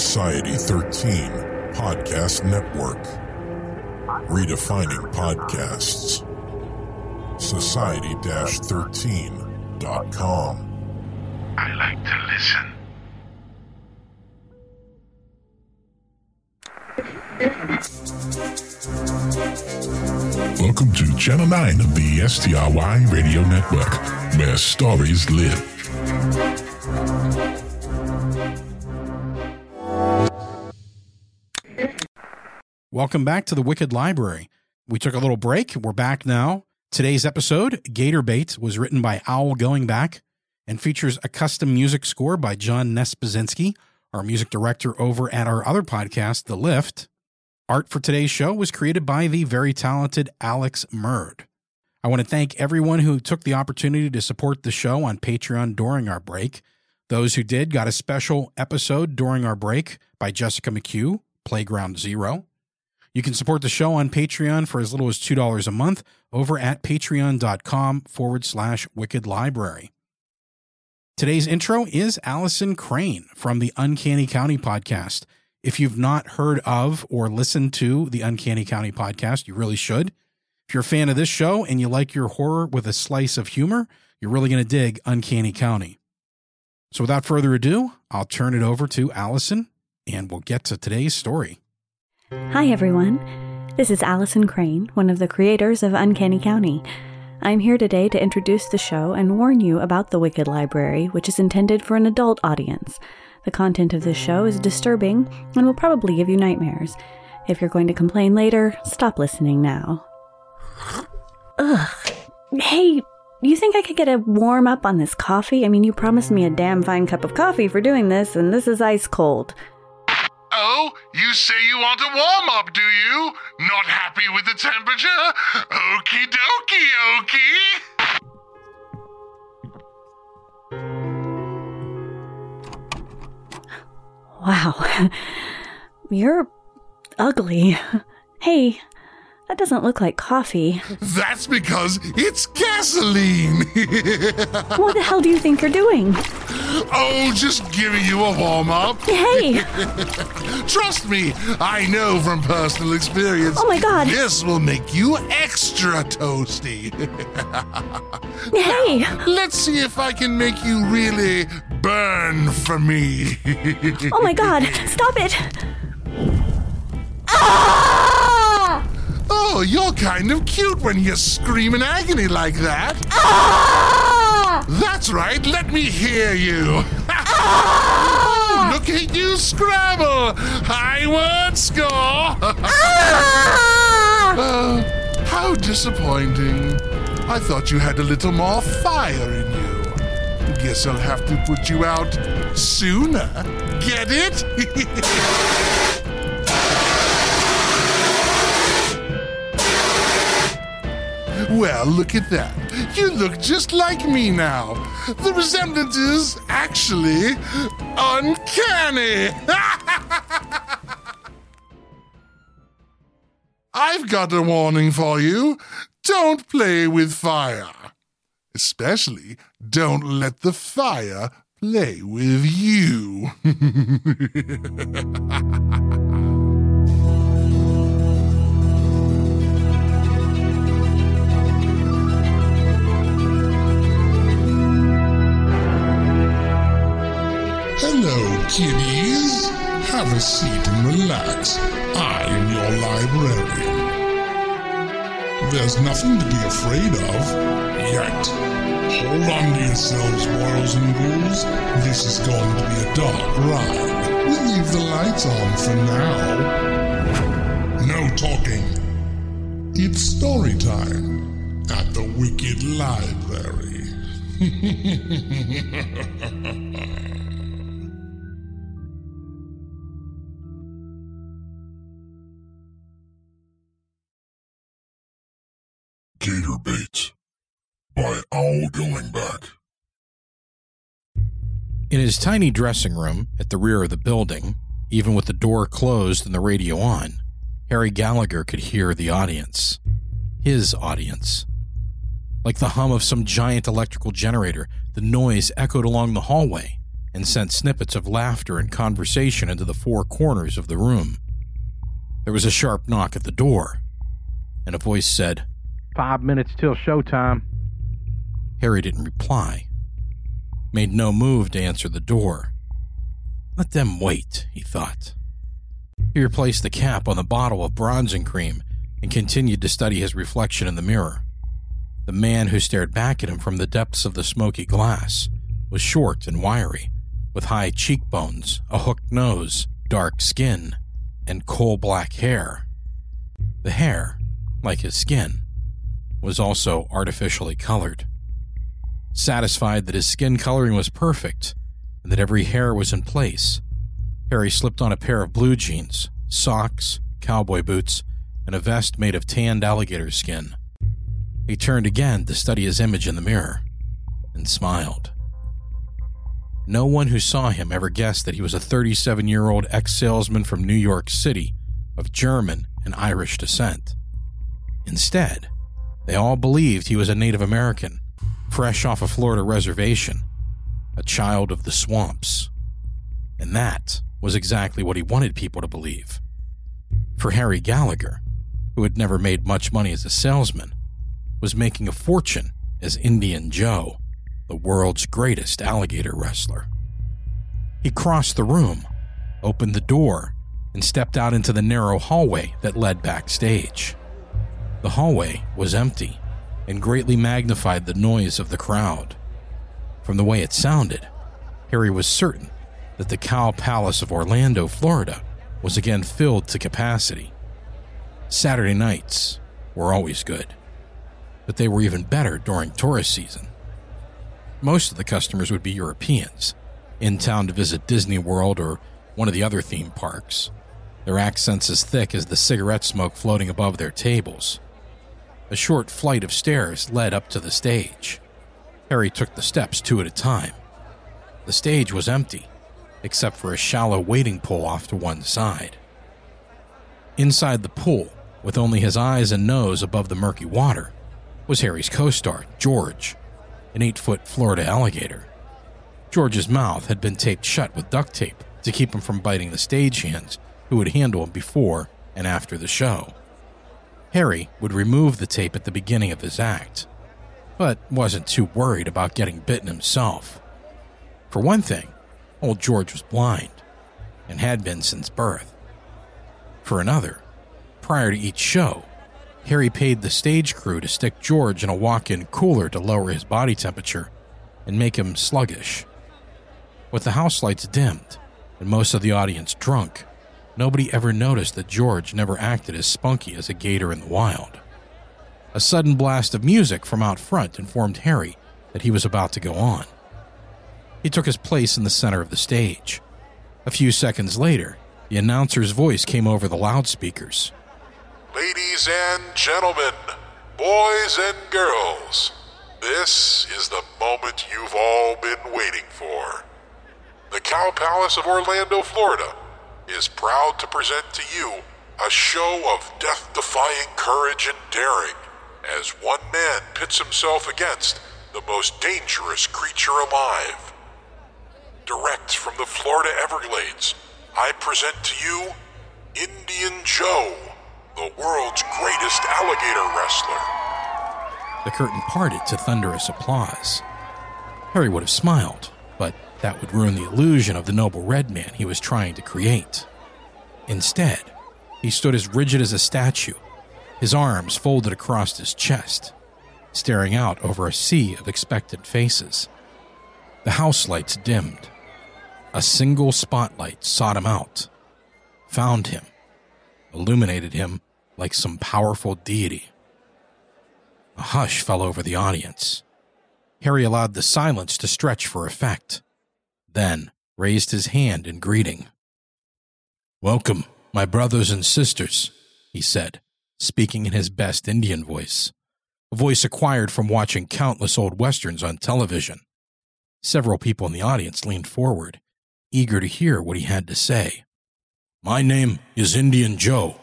Society 13 Podcast Network. Redefining podcasts. Society 13.com. I like to listen. Welcome to Channel 9 of the STRY Radio Network, where stories live. Welcome back to the Wicked Library. We took a little break. We're back now. Today's episode, Gator Bait, was written by Owl Goingback and features a custom music score by John Nespazinski, our music director over at our other podcast, The Lift. Art for today's show was created by the very talented Alex Murd. I want to thank everyone who took the opportunity to support the show on Patreon during our break. Those who did got a special episode during our break by Jessica McHugh, Playground Zero. You can support the show on Patreon for as little as $2 a month over at patreon.com forward slash wicked library. Today's intro is Allison Crane from the Uncanny County podcast. If you've not heard of or listened to the Uncanny County podcast, you really should. If you're a fan of this show and you like your horror with a slice of humor, you're really going to dig Uncanny County. So without further ado, I'll turn it over to Allison and we'll get to today's story. Hi, everyone. This is Allison Crane, one of the creators of Uncanny County. I'm here today to introduce the show and warn you about the Wicked Library, which is intended for an adult audience. The content of this show is disturbing and will probably give you nightmares. If you're going to complain later, stop listening now. Ugh. Hey, you think I could get a warm up on this coffee? I mean, you promised me a damn fine cup of coffee for doing this, and this is ice cold. Oh, you say you want a warm up, do you? Not happy with the temperature? Okie dokie, okie. Wow. You're ugly. Hey, that doesn't look like coffee. That's because it's gasoline. What the hell do you think you're doing? Oh, just giving you a warm up. Hey! Trust me, I know from personal experience. Oh my god! This will make you extra toasty. Hey! Let's see if I can make you really burn for me. Oh my god! Stop it! Ah! oh, you're kind of cute when you scream in agony like that. Ah! That's right, let me hear you. Ah! Look at you scrabble! High word score! Ah! Uh, how disappointing. I thought you had a little more fire in you. Guess I'll have to put you out sooner. Get it? well, look at that. You look just like me now. The resemblance is actually uncanny. I've got a warning for you. Don't play with fire. Especially, don't let the fire play with you. kiddies. Have a seat and relax. I am your librarian. There's nothing to be afraid of yet. Hold on to yourselves, boils and ghouls. This is going to be a dark ride. We'll leave the lights on for now. No talking. It's story time at the Wicked Library. by Owl Goingback. In his tiny dressing room at the rear of the building, even with the door closed and the radio on, Harry Gallagher could hear the audience. His audience. Like the hum of some giant electrical generator, the noise echoed along the hallway, and sent snippets of laughter and conversation into the four corners of the room. There was a sharp knock at the door, and a voice said, Five minutes till showtime. Harry didn't reply, made no move to answer the door. Let them wait, he thought. He replaced the cap on the bottle of bronzing cream and continued to study his reflection in the mirror. The man who stared back at him from the depths of the smoky glass was short and wiry, with high cheekbones, a hooked nose, dark skin, and coal black hair. The hair, like his skin, was also artificially colored. Satisfied that his skin coloring was perfect and that every hair was in place, Harry slipped on a pair of blue jeans, socks, cowboy boots, and a vest made of tanned alligator skin. He turned again to study his image in the mirror and smiled. No one who saw him ever guessed that he was a 37 year old ex salesman from New York City of German and Irish descent. Instead, they all believed he was a Native American, fresh off a Florida reservation, a child of the swamps. And that was exactly what he wanted people to believe. For Harry Gallagher, who had never made much money as a salesman, was making a fortune as Indian Joe, the world's greatest alligator wrestler. He crossed the room, opened the door, and stepped out into the narrow hallway that led backstage. The hallway was empty and greatly magnified the noise of the crowd. From the way it sounded, Harry was certain that the Cow Palace of Orlando, Florida, was again filled to capacity. Saturday nights were always good, but they were even better during tourist season. Most of the customers would be Europeans, in town to visit Disney World or one of the other theme parks, their accents as thick as the cigarette smoke floating above their tables. A short flight of stairs led up to the stage. Harry took the steps two at a time. The stage was empty, except for a shallow waiting pool off to one side. Inside the pool, with only his eyes and nose above the murky water, was Harry's co star, George, an eight foot Florida alligator. George's mouth had been taped shut with duct tape to keep him from biting the stagehands who would handle him before and after the show. Harry would remove the tape at the beginning of his act, but wasn't too worried about getting bitten himself. For one thing, old George was blind, and had been since birth. For another, prior to each show, Harry paid the stage crew to stick George in a walk in cooler to lower his body temperature and make him sluggish. With the house lights dimmed and most of the audience drunk, nobody ever noticed that George never acted as spunky as a gator in the wild. A sudden blast of music from out front informed Harry that he was about to go on. He took his place in the center of the stage. A few seconds later, the announcer's voice came over the loudspeakers. Ladies and gentlemen, boys and girls, this is the moment you've all been waiting for. The Cow Palace of Orlando, Florida is proud to present to you a show of death defying courage and daring as one man pits himself against the most dangerous creature alive. Direct from the Florida Everglades, I present to you Indian Joe, the world's greatest alligator wrestler. The curtain parted to thunderous applause. Harry would have smiled, that would ruin the illusion of the noble red man he was trying to create. Instead, he stood as rigid as a statue, his arms folded across his chest, staring out over a sea of expectant faces. The house lights dimmed. A single spotlight sought him out, found him, illuminated him like some powerful deity. A hush fell over the audience. Harry allowed the silence to stretch for effect then raised his hand in greeting. Welcome, my brothers and sisters, he said, speaking in his best Indian voice, a voice acquired from watching countless old westerns on television. Several people in the audience leaned forward, eager to hear what he had to say. My name is Indian Joe.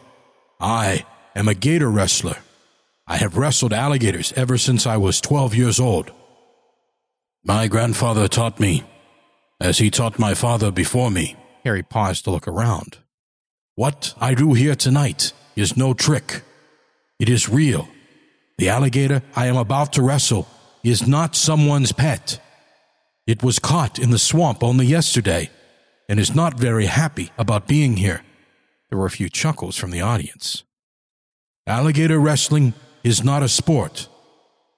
I am a gator wrestler. I have wrestled alligators ever since I was 12 years old. My grandfather taught me as he taught my father before me. Harry paused to look around. What I do here tonight is no trick. It is real. The alligator I am about to wrestle is not someone's pet. It was caught in the swamp only yesterday and is not very happy about being here. There were a few chuckles from the audience. Alligator wrestling is not a sport.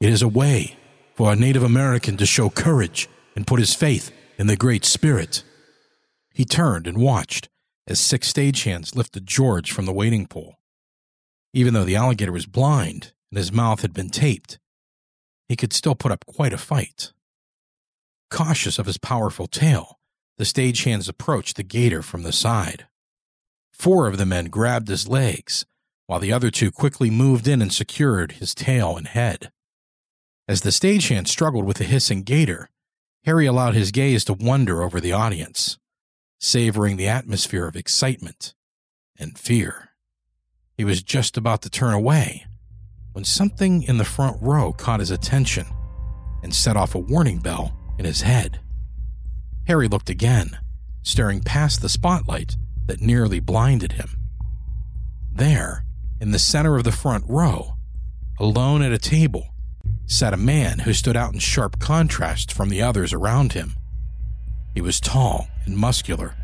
It is a way for a Native American to show courage and put his faith in the Great Spirit. He turned and watched as six stagehands lifted George from the waiting pool. Even though the alligator was blind and his mouth had been taped, he could still put up quite a fight. Cautious of his powerful tail, the stagehands approached the gator from the side. Four of the men grabbed his legs, while the other two quickly moved in and secured his tail and head. As the stagehand struggled with the hissing gator, Harry allowed his gaze to wander over the audience, savoring the atmosphere of excitement and fear. He was just about to turn away when something in the front row caught his attention and set off a warning bell in his head. Harry looked again, staring past the spotlight that nearly blinded him. There, in the center of the front row, alone at a table, sat a man who stood out in sharp contrast from the others around him. He was tall and muscular,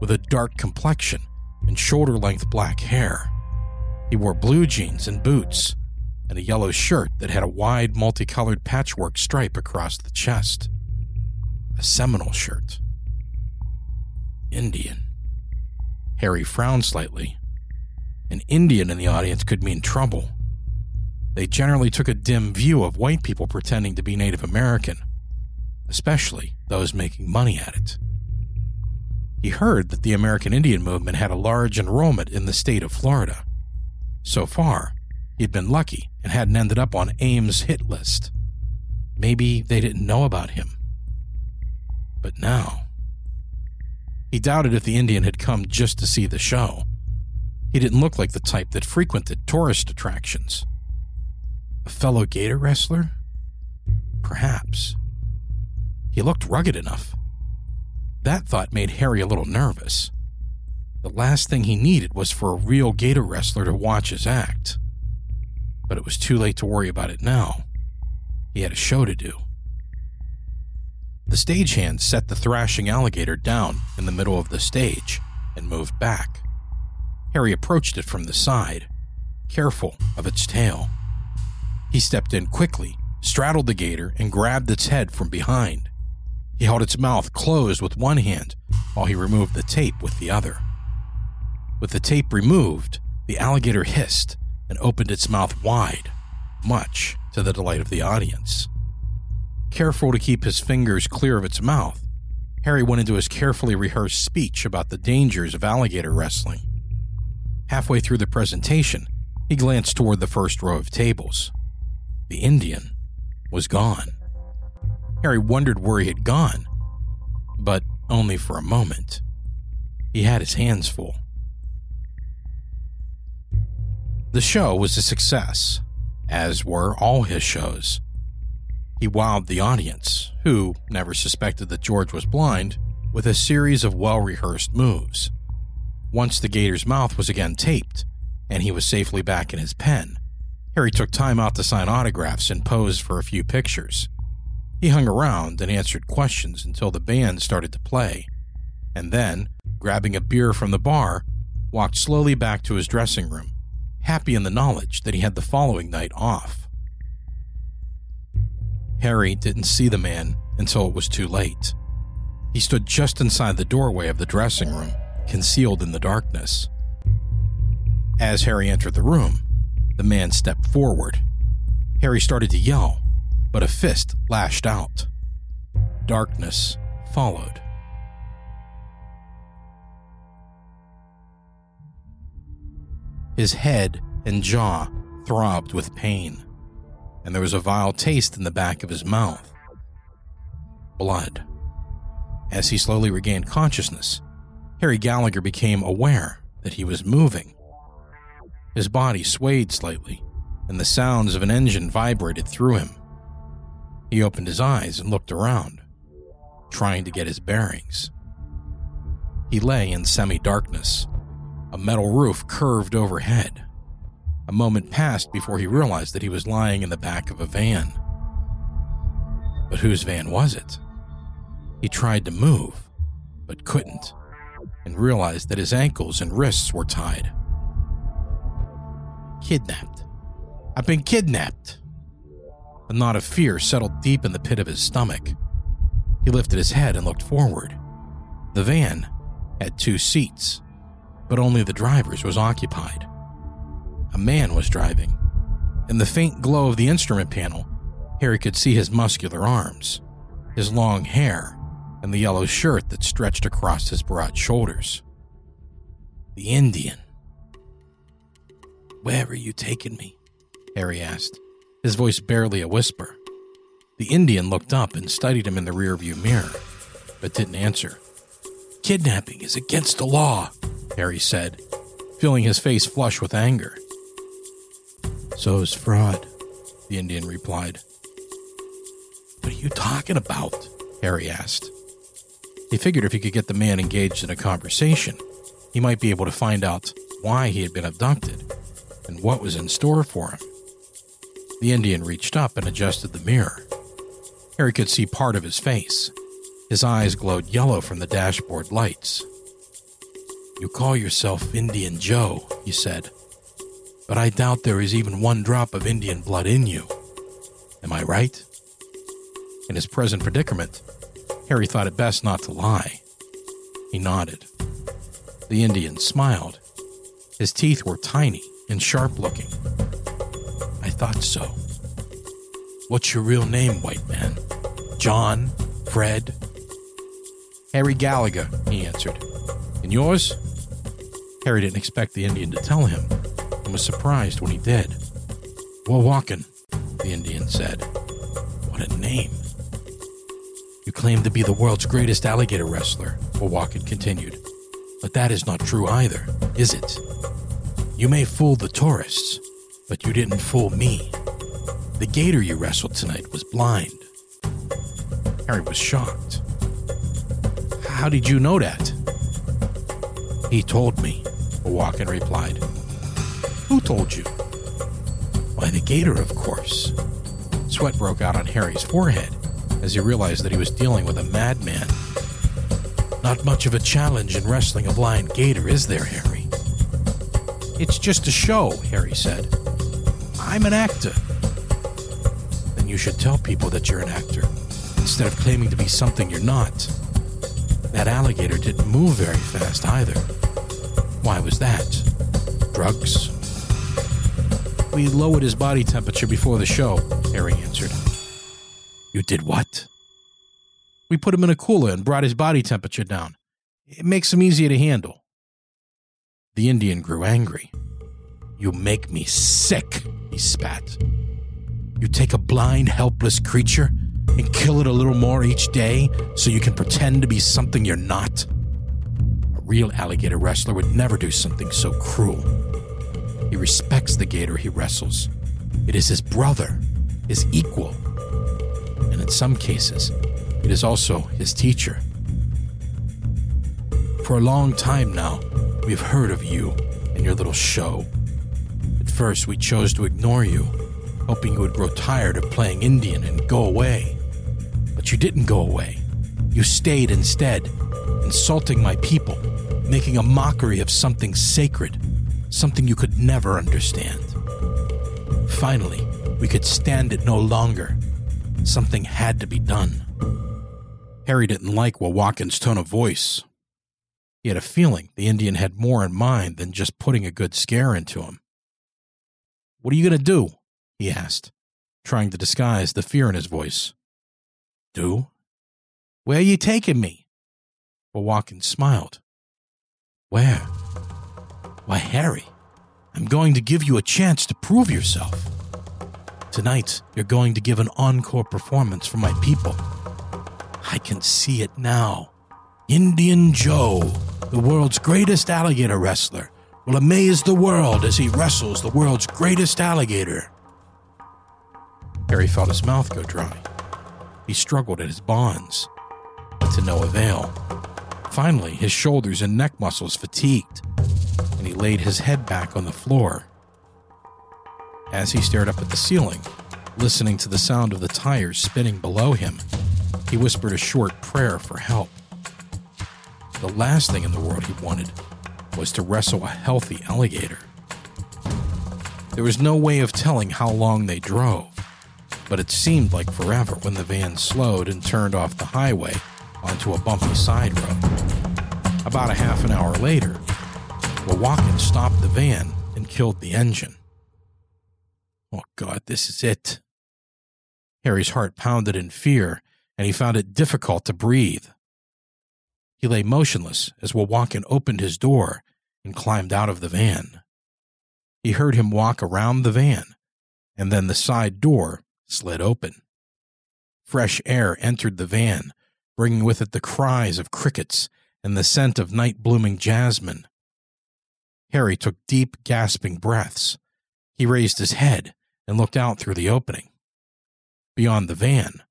with a dark complexion and shoulder length black hair. He wore blue jeans and boots, and a yellow shirt that had a wide multicolored patchwork stripe across the chest. A Seminole shirt. Indian. Harry frowned slightly. An Indian in the audience could mean trouble. They generally took a dim view of white people pretending to be Native American, especially those making money at it. He heard that the American Indian movement had a large enrollment in the state of Florida. So far, he'd been lucky and hadn't ended up on AIM's hit list. Maybe they didn't know about him. But now. He doubted if the Indian had come just to see the show. He didn't look like the type that frequented tourist attractions. A fellow gator wrestler? Perhaps. He looked rugged enough. That thought made Harry a little nervous. The last thing he needed was for a real gator wrestler to watch his act. But it was too late to worry about it now. He had a show to do. The stagehand set the thrashing alligator down in the middle of the stage and moved back. Harry approached it from the side, careful of its tail. He stepped in quickly, straddled the gator, and grabbed its head from behind. He held its mouth closed with one hand while he removed the tape with the other. With the tape removed, the alligator hissed and opened its mouth wide, much to the delight of the audience. Careful to keep his fingers clear of its mouth, Harry went into his carefully rehearsed speech about the dangers of alligator wrestling. Halfway through the presentation, he glanced toward the first row of tables. The Indian was gone. Harry wondered where he had gone, but only for a moment. He had his hands full. The show was a success, as were all his shows. He wowed the audience, who never suspected that George was blind, with a series of well rehearsed moves. Once the gator's mouth was again taped, and he was safely back in his pen, Harry took time out to sign autographs and pose for a few pictures. He hung around and answered questions until the band started to play, and then, grabbing a beer from the bar, walked slowly back to his dressing room, happy in the knowledge that he had the following night off. Harry didn't see the man until it was too late. He stood just inside the doorway of the dressing room, concealed in the darkness. As Harry entered the room, the man stepped forward. Harry started to yell, but a fist lashed out. Darkness followed. His head and jaw throbbed with pain, and there was a vile taste in the back of his mouth. Blood. As he slowly regained consciousness, Harry Gallagher became aware that he was moving his body swayed slightly, and the sounds of an engine vibrated through him. He opened his eyes and looked around. trying to get his bearings. He lay in semi darkness. A metal roof curved overhead. A moment passed before he realized that he was lying in the back of a van. But whose van was it? He tried to move, but couldn't, and realized that his ankles and wrists were tied. Kidnapped. I've been kidnapped. A knot of fear settled deep in the pit of his stomach. He lifted his head and looked forward. The van had two seats, but only the driver's was occupied. A man was driving. In the faint glow of the instrument panel, Harry could see his muscular arms, his long hair, and the yellow shirt that stretched across his broad shoulders. The Indian. Where are you taking me? Harry asked, his voice barely a whisper. The Indian looked up and studied him in the rearview mirror, but didn't answer. Kidnapping is against the law, Harry said, feeling his face flush with anger. So is fraud, the Indian replied. What are you talking about? Harry asked. He figured if he could get the man engaged in a conversation, he might be able to find out why he had been abducted and what was in store for him. The Indian reached up and adjusted the mirror. Harry could see part of his face. His eyes glowed yellow from the dashboard lights. You call yourself Indian Joe, he said, but I doubt there is even one drop of Indian blood in you. Am I right? In his present predicament, Harry thought it best not to lie. He nodded. The Indian smiled. His teeth were tiny and sharp looking. I thought so. What's your real name, white man? John? Fred? Harry Gallagher, he answered. And yours? Harry didn't expect the Indian to tell him and was surprised when he did. "we Wowakan, the Indian said. What a name. You claim to be the world's greatest alligator wrestler, Wowakan continued. But that is not true either, is it? You may fool the tourists, but you didn't fool me. The gator you wrestled tonight was blind. Harry was shocked. How did you know that? He told me, Wowakan replied. Who told you? Why, the gator, of course. Sweat broke out on Harry's forehead as he realized that he was dealing with a madman. Not much of a challenge in wrestling a blind gator, is there, Harry? It's just a show, Harry said. I'm an actor. Then you should tell people that you're an actor, instead of claiming to be something you're not. That alligator didn't move very fast either. Why was that? Drugs? We lowered his body temperature before the show, Harry answered. You did what? We put him in a cooler and brought his body temperature down. It makes him easier to handle. The Indian grew angry. You make me sick, he spat. You take a blind, helpless creature and kill it a little more each day so you can pretend to be something you're not? A real alligator wrestler would never do something so cruel. He respects the gator he wrestles. It is his brother, his equal, and in some cases, it is also his teacher. For a long time now, we've heard of you and your little show. At first, we chose to ignore you, hoping you would grow tired of playing Indian and go away. But you didn't go away. You stayed instead, insulting my people, making a mockery of something sacred something you could never understand. Finally, we could stand it no longer. Something had to be done. Harry didn't like Wowakan's tone of voice. He had a feeling the Indian had more in mind than just putting a good scare into him. What are you going to do? he asked, trying to disguise the fear in his voice. Do? Where are you taking me? Wowakan smiled. Where? Why, Harry, I'm going to give you a chance to prove yourself. Tonight, you're going to give an encore performance for my people. I can see it now. Indian Joe, the world's greatest alligator wrestler, will amaze the world as he wrestles the world's greatest alligator. Harry felt his mouth go dry. He struggled at his bonds. but to no avail. Finally, his shoulders and neck muscles fatigued, and he laid his head back on the floor. As he stared up at the ceiling, listening to the sound of the tires spinning below him, he whispered a short prayer for help. The last thing in the world he wanted was to wrestle a healthy alligator. There was no way of telling how long they drove, but it seemed like forever when the van slowed and turned off the highway onto a bumpy side road. About a half an hour later, Wowakan stopped the van and killed the engine. Oh God, this is it. Harry's heart pounded in fear, and he found it difficult to breathe. He lay motionless as Wowakan opened his door and climbed out of the van. He heard him walk around the van, and then the side door slid open. Fresh air entered the van, bringing with it the cries of crickets and the scent of night blooming jasmine. Harry took deep, gasping breaths. He raised his head and looked out through the opening. Beyond the van,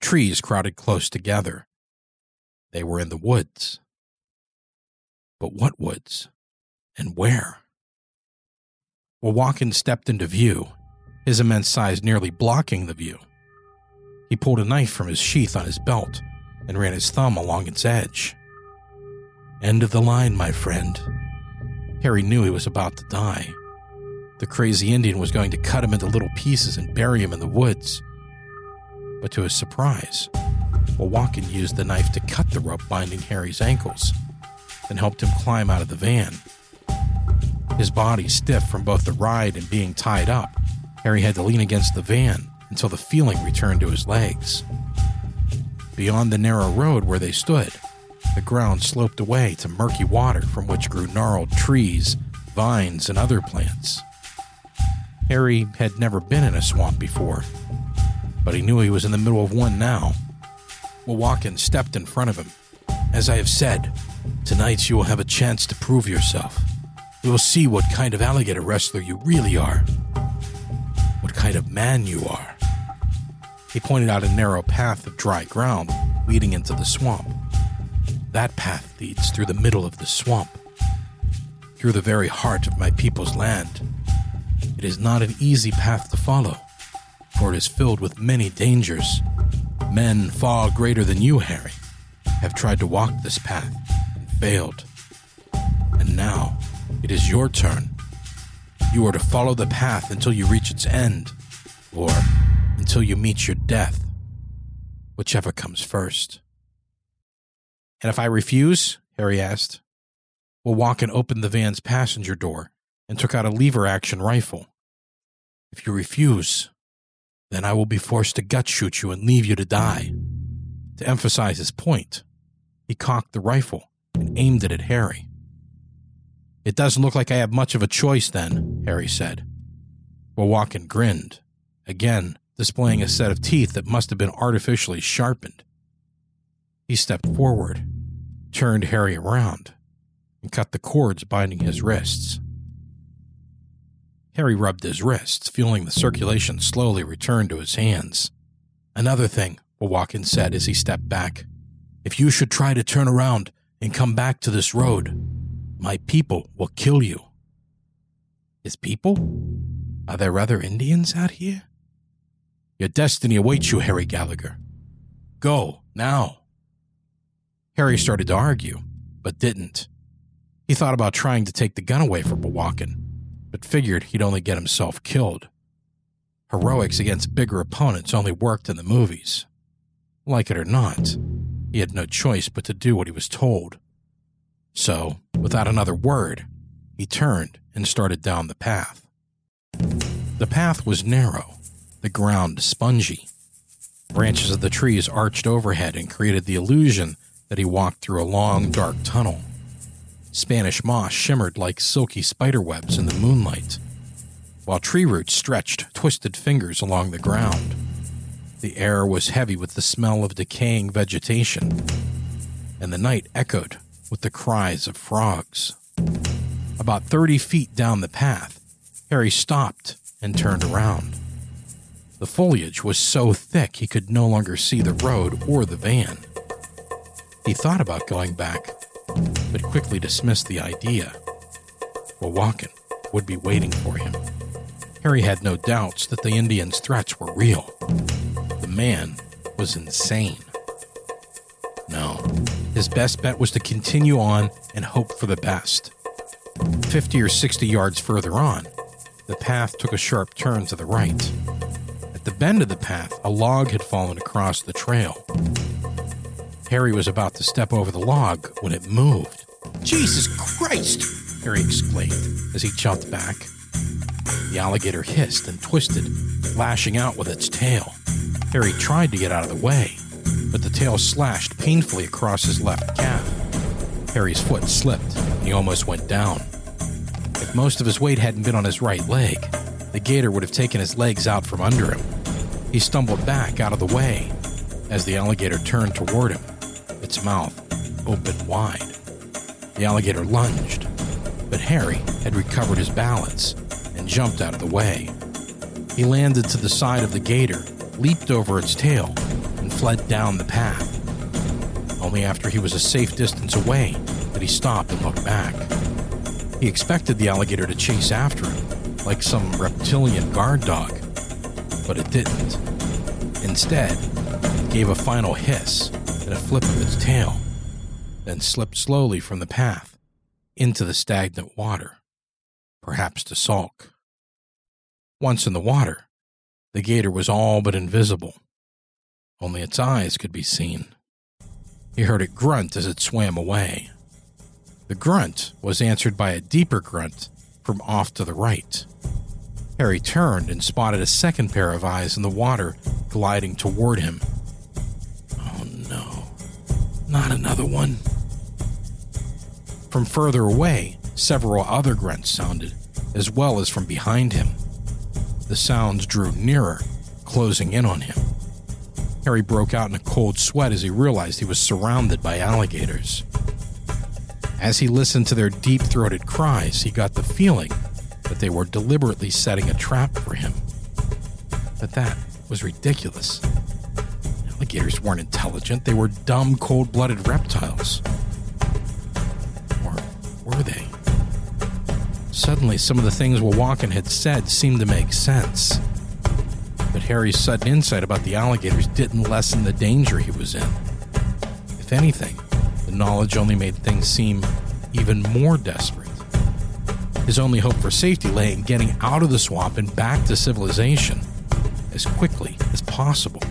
trees crowded close together. They were in the woods. But what woods? And where? Wowakan stepped into view, his immense size nearly blocking the view. He pulled a knife from his sheath on his belt and ran his thumb along its edge. End of the line, my friend. Harry knew he was about to die. The crazy Indian was going to cut him into little pieces and bury him in the woods. But to his surprise, Wowakan used the knife to cut the rope binding Harry's ankles, then helped him climb out of the van. His body stiff from both the ride and being tied up, Harry had to lean against the van until the feeling returned to his legs. Beyond the narrow road where they stood, the ground sloped away to murky water from which grew gnarled trees, vines, and other plants. Harry had never been in a swamp before, but he knew he was in the middle of one now. Wowakan stepped in front of him. As I have said, tonight you will have a chance to prove yourself. You will see what kind of alligator wrestler you really are, what kind of man you are. He pointed out a narrow path of dry ground leading into the swamp. That path leads through the middle of the swamp, through the very heart of my people's land. It is not an easy path to follow, for it is filled with many dangers. Men far greater than you, Harry, have tried to walk this path and failed. And now it is your turn. You are to follow the path until you reach its end, or until you meet your death, whichever comes first. And if I refuse? Harry asked. Wowakan opened the van's passenger door and took out a lever action rifle. If you refuse, then I will be forced to gut shoot you and leave you to die. To emphasize his point, he cocked the rifle and aimed it at Harry. It doesn't look like I have much of a choice then, Harry said. Wowakan grinned, again displaying a set of teeth that must have been artificially sharpened. He stepped forward, turned Harry around, and cut the cords binding his wrists. Harry rubbed his wrists, feeling the circulation slowly return to his hands. Another thing, Wowakan said as he stepped back. If you should try to turn around and come back to this road, my people will kill you. His people? Are there other Indians out here? Your destiny awaits you, Harry Gallagher. Go, now. Harry started to argue, but didn't. He thought about trying to take the gun away from Wowakan, but figured he'd only get himself killed. Heroics against bigger opponents only worked in the movies. Like it or not, he had no choice but to do what he was told. So, without another word, he turned and started down the path. The path was narrow, the ground spongy. Branches of the trees arched overhead and created the illusion that he walked through a long, dark tunnel. Spanish moss shimmered like silky spiderwebs in the moonlight, while tree roots stretched twisted fingers along the ground. The air was heavy with the smell of decaying vegetation, and the night echoed with the cries of frogs. About 30 feet down the path, Harry stopped and turned around. The foliage was so thick he could no longer see the road or the van. He thought about going back, but quickly dismissed the idea. Wowakan would be waiting for him. Harry had no doubts that the Indians' threats were real. The man was insane. No, his best bet was to continue on and hope for the best. 50 or 60 yards further on, the path took a sharp turn to the right. At the bend of the path, a log had fallen across the trail. Harry was about to step over the log when it moved. Jesus Christ! Harry exclaimed as he jumped back. The alligator hissed and twisted, lashing out with its tail. Harry tried to get out of the way, but the tail slashed painfully across his left calf. Harry's foot slipped, and he almost went down. If most of his weight hadn't been on his right leg, the gator would have taken his legs out from under him. He stumbled back out of the way as the alligator turned toward him, its mouth open wide. The alligator lunged, but Harry had recovered his balance and jumped out of the way. He landed to the side of the gator, leaped over its tail, and fled down the path. Only after he was a safe distance away did he stop and look back. He expected the alligator to chase after him, like some reptilian guard dog, but it didn't. Instead, it gave a final hiss a flip of its tail, then slipped slowly from the path into the stagnant water, perhaps to sulk. Once in the water, the gator was all but invisible. Only its eyes could be seen. He heard it grunt as it swam away. The grunt was answered by a deeper grunt from off to the right. Harry turned and spotted a second pair of eyes in the water gliding toward him. No, not another one. From further away, several other grunts sounded, as well as from behind him. The sounds drew nearer, closing in on him. Harry broke out in a cold sweat as he realized he was surrounded by alligators. As he listened to their deep throated cries, he got the feeling that they were deliberately setting a trap for him. But that was ridiculous. Alligators weren't intelligent, they were dumb, cold blooded reptiles. Or were they? Suddenly, some of the things Wowakan had said seemed to make sense. But Harry's sudden insight about the alligators didn't lessen the danger he was in. If anything, the knowledge only made things seem even more desperate. His only hope for safety lay in getting out of the swamp and back to civilization as quickly as possible.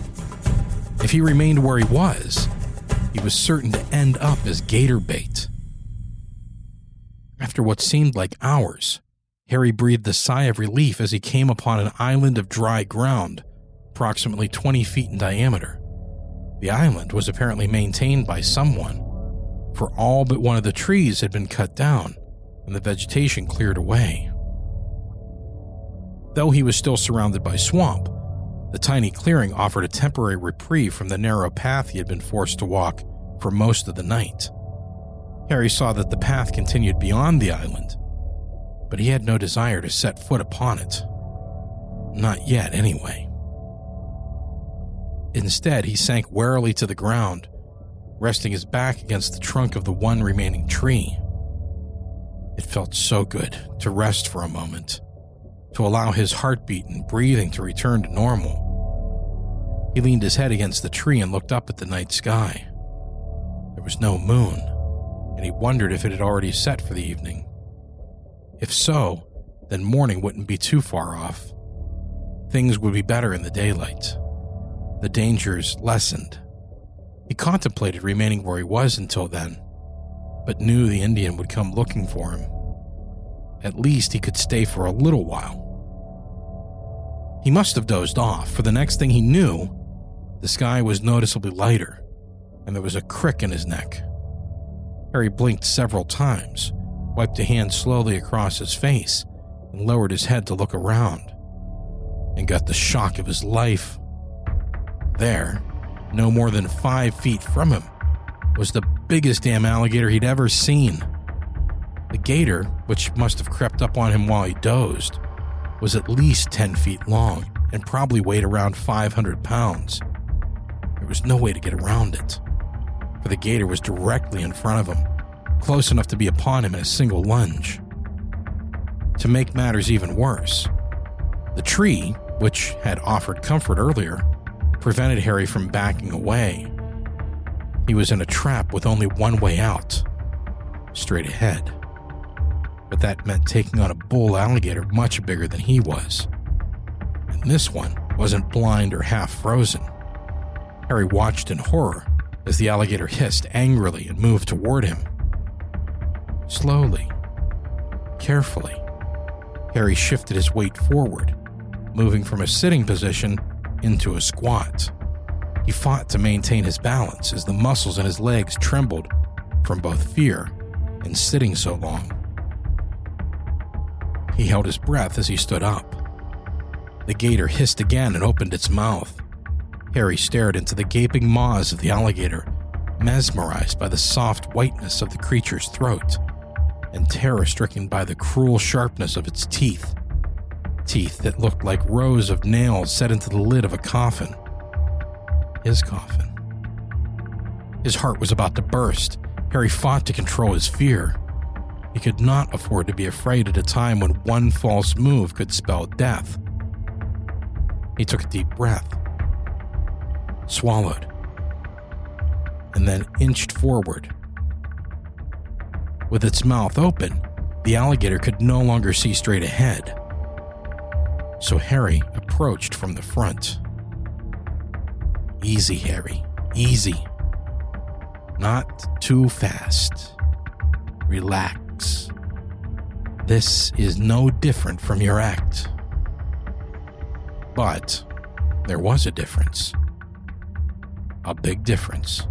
If he remained where he was, he was certain to end up as gator bait. After what seemed like hours, Harry breathed a sigh of relief as he came upon an island of dry ground, approximately 20 feet in diameter. The island was apparently maintained by someone, for all but one of the trees had been cut down and the vegetation cleared away. Though he was still surrounded by swamp, the tiny clearing offered a temporary reprieve from the narrow path he had been forced to walk for most of the night. Harry saw that the path continued beyond the island, but he had no desire to set foot upon it. Not yet, anyway. Instead, he sank warily to the ground, resting his back against the trunk of the one remaining tree. It felt so good to rest for a moment, to allow his heartbeat and breathing to return to normal. He leaned his head against the tree and looked up at the night sky. There was no moon, and he wondered if it had already set for the evening. If so, then morning wouldn't be too far off. Things would be better in the daylight. The dangers lessened. He contemplated remaining where he was until then, but knew the Indian would come looking for him. At least he could stay for a little while. He must have dozed off, for the next thing he knew, the sky was noticeably lighter, and there was a crick in his neck. Harry blinked several times, wiped a hand slowly across his face, and lowered his head to look around, and got the shock of his life. There, no more than five feet from him, was the biggest damn alligator he'd ever seen. The gator, which must have crept up on him while he dozed, was at least 10 feet long and probably weighed around 500 pounds. There was no way to get around it. For the gator was directly in front of him, close enough to be upon him in a single lunge. To make matters even worse, the tree, which had offered comfort earlier, prevented Harry from backing away. He was in a trap with only one way out straight ahead. But that meant taking on a bull alligator much bigger than he was. And this one wasn't blind or half frozen. Harry watched in horror as the alligator hissed angrily and moved toward him. Slowly, carefully, Harry shifted his weight forward, moving from a sitting position into a squat. He fought to maintain his balance as the muscles in his legs trembled from both fear and sitting so long. He held his breath as he stood up. The gator hissed again and opened its mouth. Harry stared into the gaping maws of the alligator, mesmerized by the soft whiteness of the creature's throat, and terror stricken by the cruel sharpness of its teeth. Teeth that looked like rows of nails set into the lid of a coffin. His coffin. His heart was about to burst. Harry fought to control his fear. He could not afford to be afraid at a time when one false move could spell death. He took a deep breath swallowed, and then inched forward. With its mouth open, the alligator could no longer see straight ahead. So Harry approached from the front. Easy, Harry, easy. Not too fast. Relax. This is no different from your act. But there was a difference a big difference.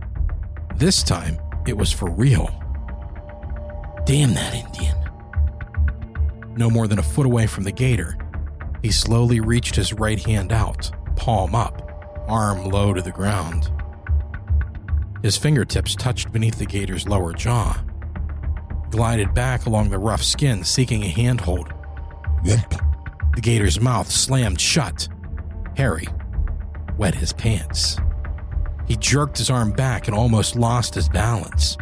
This time, it was for real. Damn that Indian. No more than a foot away from the gator, he slowly reached his right hand out, palm up, arm low to the ground. His fingertips touched beneath the gator's lower jaw, glided back along the rough skin, seeking a handhold. The gator's mouth slammed shut. Harry wet his pants. He jerked his arm back and almost lost his balance.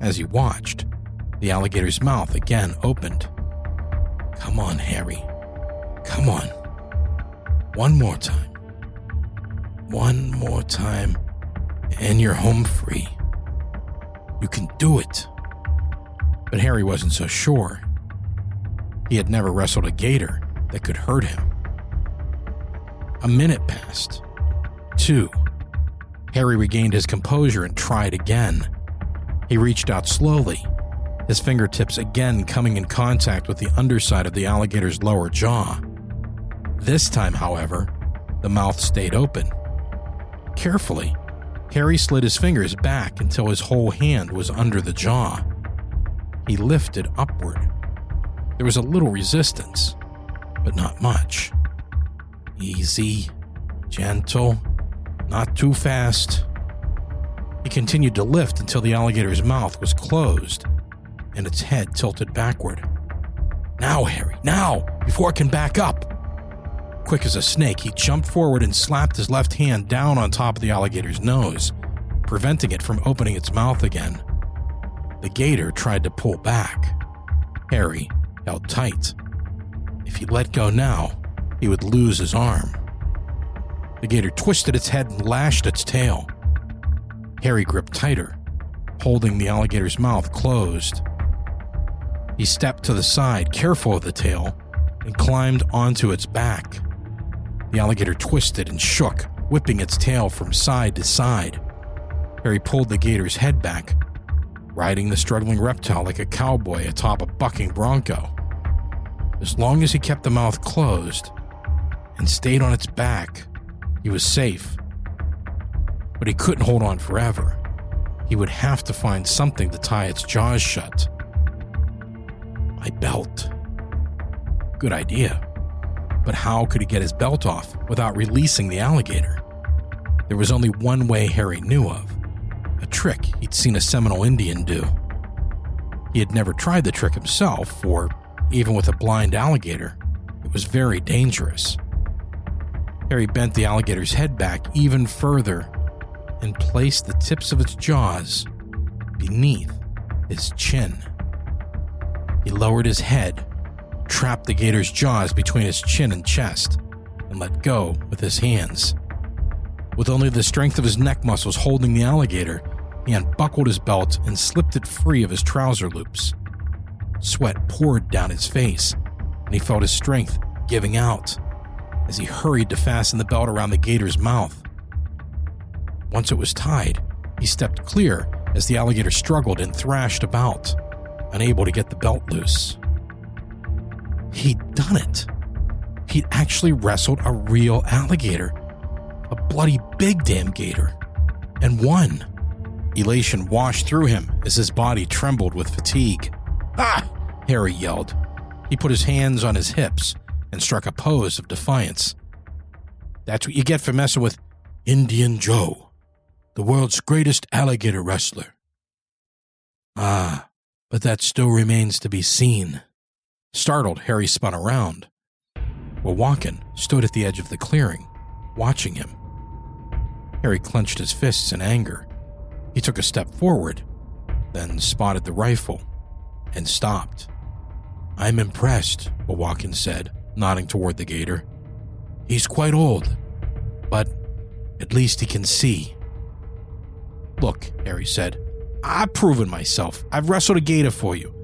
As he watched, the alligator's mouth again opened. Come on, Harry. Come on. One more time. One more time, and you're home free. You can do it. But Harry wasn't so sure. He had never wrestled a gator that could hurt him. A minute passed. Two. Harry regained his composure and tried again. He reached out slowly, his fingertips again coming in contact with the underside of the alligator's lower jaw. This time, however, the mouth stayed open. Carefully, Harry slid his fingers back until his whole hand was under the jaw. He lifted upward. There was a little resistance, but not much. Easy, gentle, not too fast. He continued to lift until the alligator's mouth was closed and its head tilted backward. Now, Harry, now, before it can back up. Quick as a snake, he jumped forward and slapped his left hand down on top of the alligator's nose, preventing it from opening its mouth again. The gator tried to pull back. Harry held tight. If he let go now, he would lose his arm. The gator twisted its head and lashed its tail. Harry gripped tighter, holding the alligator's mouth closed. He stepped to the side, careful of the tail, and climbed onto its back. The alligator twisted and shook, whipping its tail from side to side. Harry pulled the gator's head back, riding the struggling reptile like a cowboy atop a bucking bronco. As long as he kept the mouth closed and stayed on its back, he was safe. But he couldn't hold on forever. He would have to find something to tie its jaws shut. My belt. Good idea. But how could he get his belt off without releasing the alligator? There was only one way Harry knew of trick he'd seen a Seminole Indian do. He had never tried the trick himself, for even with a blind alligator, it was very dangerous. Harry bent the alligator's head back even further and placed the tips of its jaws beneath his chin. He lowered his head, trapped the gator's jaws between his chin and chest, and let go with his hands. With only the strength of his neck muscles holding the alligator, he unbuckled his belt and slipped it free of his trouser loops. Sweat poured down his face, and he felt his strength giving out as he hurried to fasten the belt around the gator's mouth. Once it was tied, he stepped clear as the alligator struggled and thrashed about, unable to get the belt loose. He'd done it. He'd actually wrestled a real alligator, a bloody big damn gator, and won. Elation washed through him as his body trembled with fatigue. Ah! Harry yelled. He put his hands on his hips and struck a pose of defiance. That's what you get for messing with Indian Joe, the world's greatest alligator wrestler. Ah, but that still remains to be seen. Startled, Harry spun around. Wowakan stood at the edge of the clearing, watching him. Harry clenched his fists in anger. He took a step forward, then spotted the rifle and stopped. I'm impressed, Wowakan said, nodding toward the gator. He's quite old, but at least he can see. Look, Harry said, I've proven myself. I've wrestled a gator for you.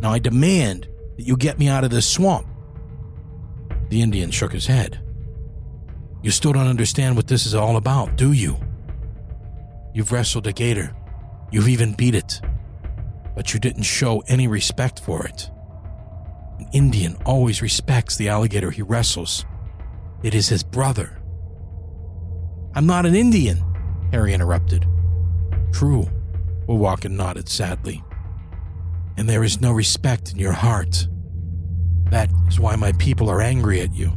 Now I demand that you get me out of this swamp. The Indian shook his head. You still don't understand what this is all about, do you? You've wrestled a gator. You've even beat it. But you didn't show any respect for it. An Indian always respects the alligator he wrestles. It is his brother. I'm not an Indian, Harry interrupted. True, Wowakan nodded sadly. And there is no respect in your heart. That is why my people are angry at you.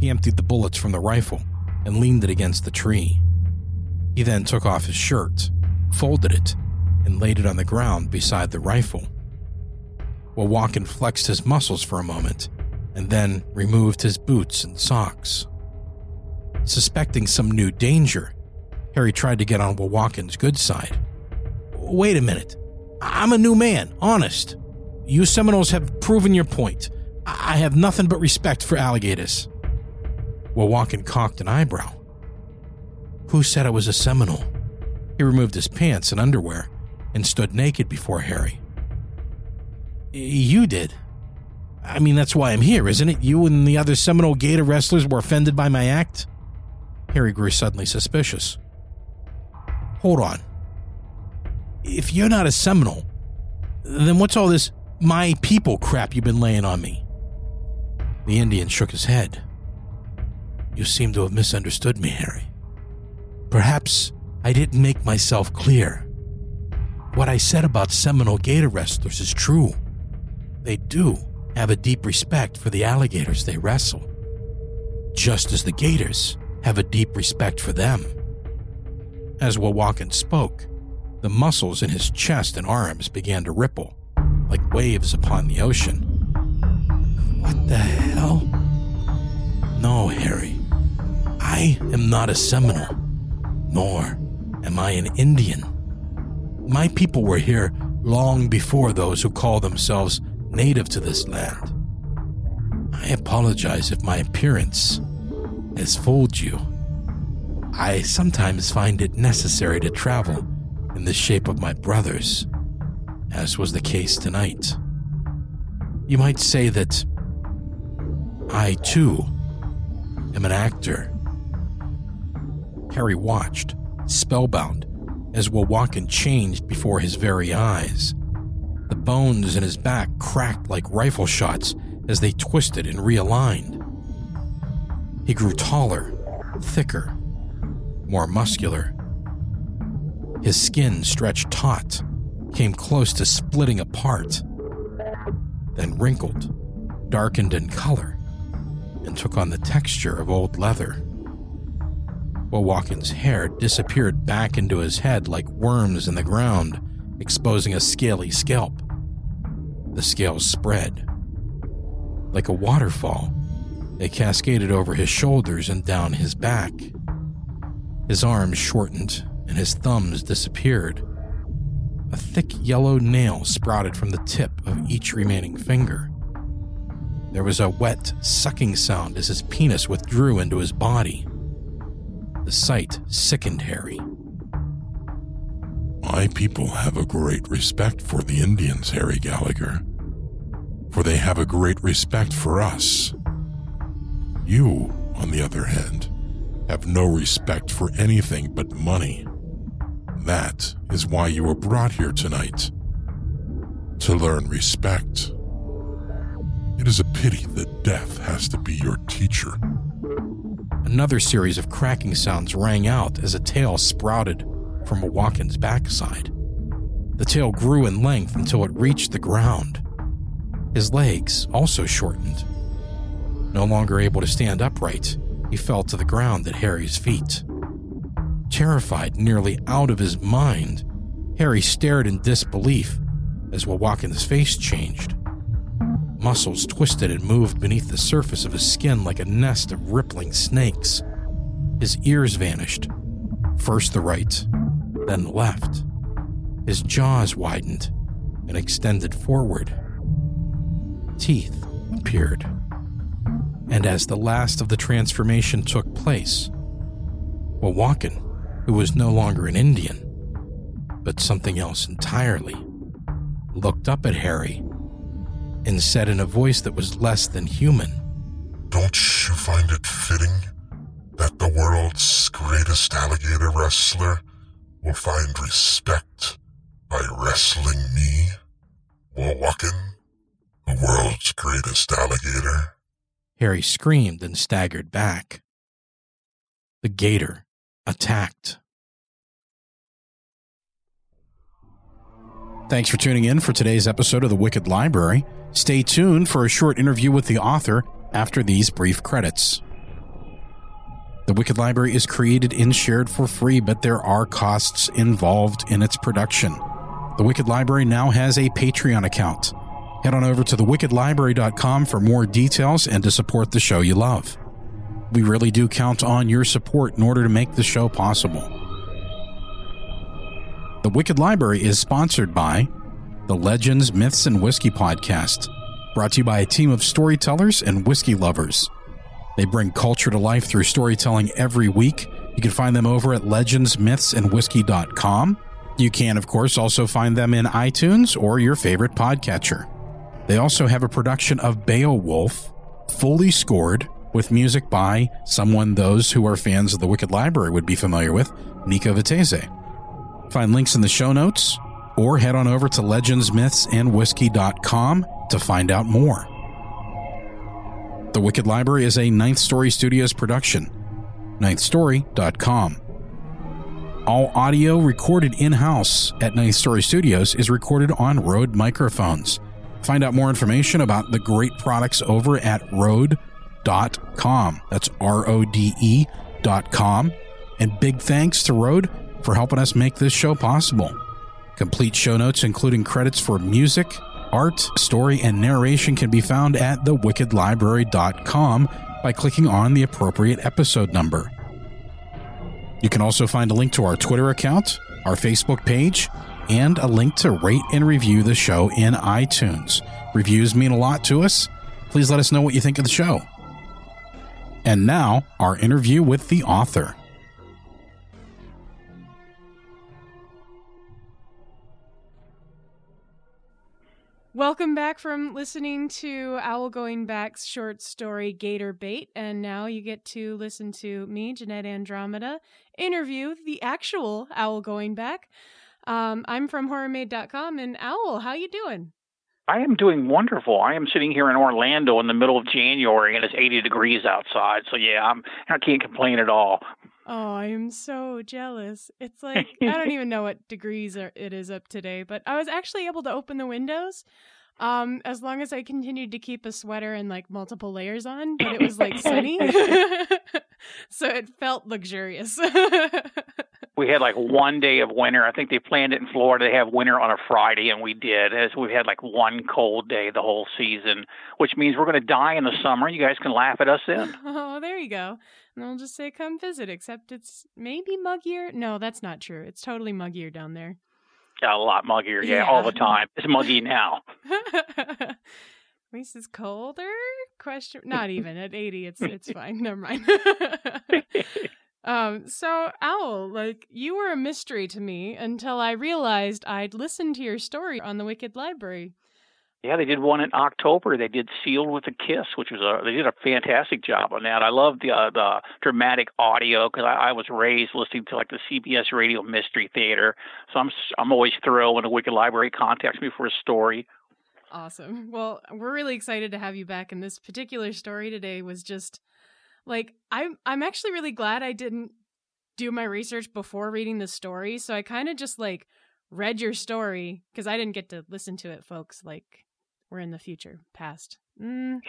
He emptied the bullets from the rifle and leaned it against the tree. He then took off his shirt, folded it, and laid it on the ground beside the rifle. Wowakan flexed his muscles for a moment and then removed his boots and socks. Suspecting some new danger, Harry tried to get on Wowakan's good side. Wait a minute. I'm a new man, honest. You Seminoles have proven your point. I have nothing but respect for alligators. Wowakan cocked an eyebrow. Who said I was a Seminole? He removed his pants and underwear and stood naked before Harry. You did. I mean, that's why I'm here, isn't it? You and the other Seminole Gator wrestlers were offended by my act? Harry grew suddenly suspicious. Hold on. If you're not a Seminole, then what's all this my people crap you've been laying on me? The Indian shook his head. You seem to have misunderstood me, Harry. Perhaps I didn't make myself clear. What I said about Seminole Gator wrestlers is true. They do have a deep respect for the alligators they wrestle, just as the gators have a deep respect for them. As Wowakan spoke, the muscles in his chest and arms began to ripple like waves upon the ocean. What the hell? No, Harry. I am not a Seminole, nor am I an Indian. My people were here long before those who call themselves native to this land. I apologize if my appearance has fooled you. I sometimes find it necessary to travel in the shape of my brothers, as was the case tonight. You might say that I, too, am an actor. Harry watched, spellbound, as Wowakan changed before his very eyes. The bones in his back cracked like rifle shots as they twisted and realigned. He grew taller, thicker, more muscular. His skin stretched taut, came close to splitting apart, then wrinkled, darkened in color, and took on the texture of old leather. Wowakan's hair disappeared back into his head like worms in the ground, exposing a scaly scalp. The scales spread. Like a waterfall, they cascaded over his shoulders and down his back. His arms shortened and his thumbs disappeared. A thick yellow nail sprouted from the tip of each remaining finger. There was a wet, sucking sound as his penis withdrew into his body. The sight sickened Harry. My people have a great respect for the Indians, Harry Gallager, for they have a great respect for us. You, on the other hand, have no respect for anything but money. That is why you were brought here tonight. To learn respect. It is a pity that death has to be your teacher. Another series of cracking sounds rang out as a tail sprouted from Wowakan's backside. The tail grew in length until it reached the ground. His legs also shortened. No longer able to stand upright, he fell to the ground at Harry's feet. Terrified nearly out of his mind, Harry stared in disbelief as Wowakan's face changed. Muscles twisted and moved beneath the surface of his skin like a nest of rippling snakes. His ears vanished, first the right, then the left. His jaws widened and extended forward. Teeth appeared. And as the last of the transformation took place, Wowakan, who was no longer an Indian, but something else entirely, looked up at Harry and said in a voice that was less than human, Don't you find it fitting that the world's greatest alligator wrestler will find respect by wrestling me, Wowakan, the world's greatest alligator? Harry screamed and staggered back. The gator attacked. Thanks for tuning in for today's episode of The Wicked Library. Stay tuned for a short interview with the author after these brief credits. The Wicked Library is created and shared for free, but there are costs involved in its production. The Wicked Library now has a Patreon account. Head on over to thewickedlibrary.com for more details and to support the show you love. We really do count on your support in order to make the show possible. The Wicked Library is sponsored by the Legends, Myths, and Whiskey podcast, brought to you by a team of storytellers and whiskey lovers. They bring culture to life through storytelling every week. You can find them over at legendsmythsandwhiskey.com. You can, of course, also find them in iTunes or your favorite podcatcher. They also have a production of Beowulf, fully scored, with music by someone those who are fans of the Wicked Library would be familiar with, Nico Vettese. Find links in the show notes or head on over to legendsmythsandwhiskey.com to find out more. The Wicked Library is a Ninth Story Studios production. NinthStory.com. All audio recorded in house at Ninth Story Studios is recorded on Rode microphones. Find out more information about the great products over at Rode.com. That's R O D E.com. And big thanks to Rode for helping us make this show possible. Complete show notes, including credits for music, art, story, and narration, can be found at thewickedlibrary.com by clicking on the appropriate episode number. You can also find a link to our Twitter account, our Facebook page, and a link to rate and review the show in iTunes. Reviews mean a lot to us. Please let us know what you think of the show. And now, our interview with the author. Welcome back from listening to Owl Goingback's short story Gator Bait, and now you get to listen to me, Jeanette Andromeda, interview the actual Owl Goingback. Um, I'm from HorrorMade.com, and Owl, how you doing? I am doing wonderful. I am sitting here in Orlando in the middle of January, and it's 80 degrees outside. So yeah, I'm I can't complain at all. Oh, I am so jealous. It's like I don't even know what degrees are, it is up today, but I was actually able to open the windows um as long as I continued to keep a sweater and like multiple layers on, but it was like sunny. so it felt luxurious. we had like one day of winter. I think they planned it in Florida. They have winter on a Friday, and we did. As we've had like one cold day the whole season, which means we're going to die in the summer. You guys can laugh at us then. oh, there you go. And they'll just say, "Come visit." Except it's maybe muggier. No, that's not true. It's totally muggier down there. Yeah, a lot muggier. Yeah, Yeah. all the time. It's muggy now. At least it's colder. Question. Not even at eighty. It's it's fine. Never mind. um. So Owl, like you were a mystery to me until I realized I'd listened to your story on the Wicked Library. Yeah, they did one in October. They did "Sealed with a Kiss," which was a they did a fantastic job on that. I love the uh, the dramatic audio because I, I was raised listening to like the CBS Radio Mystery Theater, so I'm I'm always thrilled when the Wicked Library contacts me for a story. Awesome. Well, we're really excited to have you back. And this particular story today was just like I'm I'm actually really glad I didn't do my research before reading the story. So I kind of just like read your story because I didn't get to listen to it, folks. Like we're in the future, past. Mm.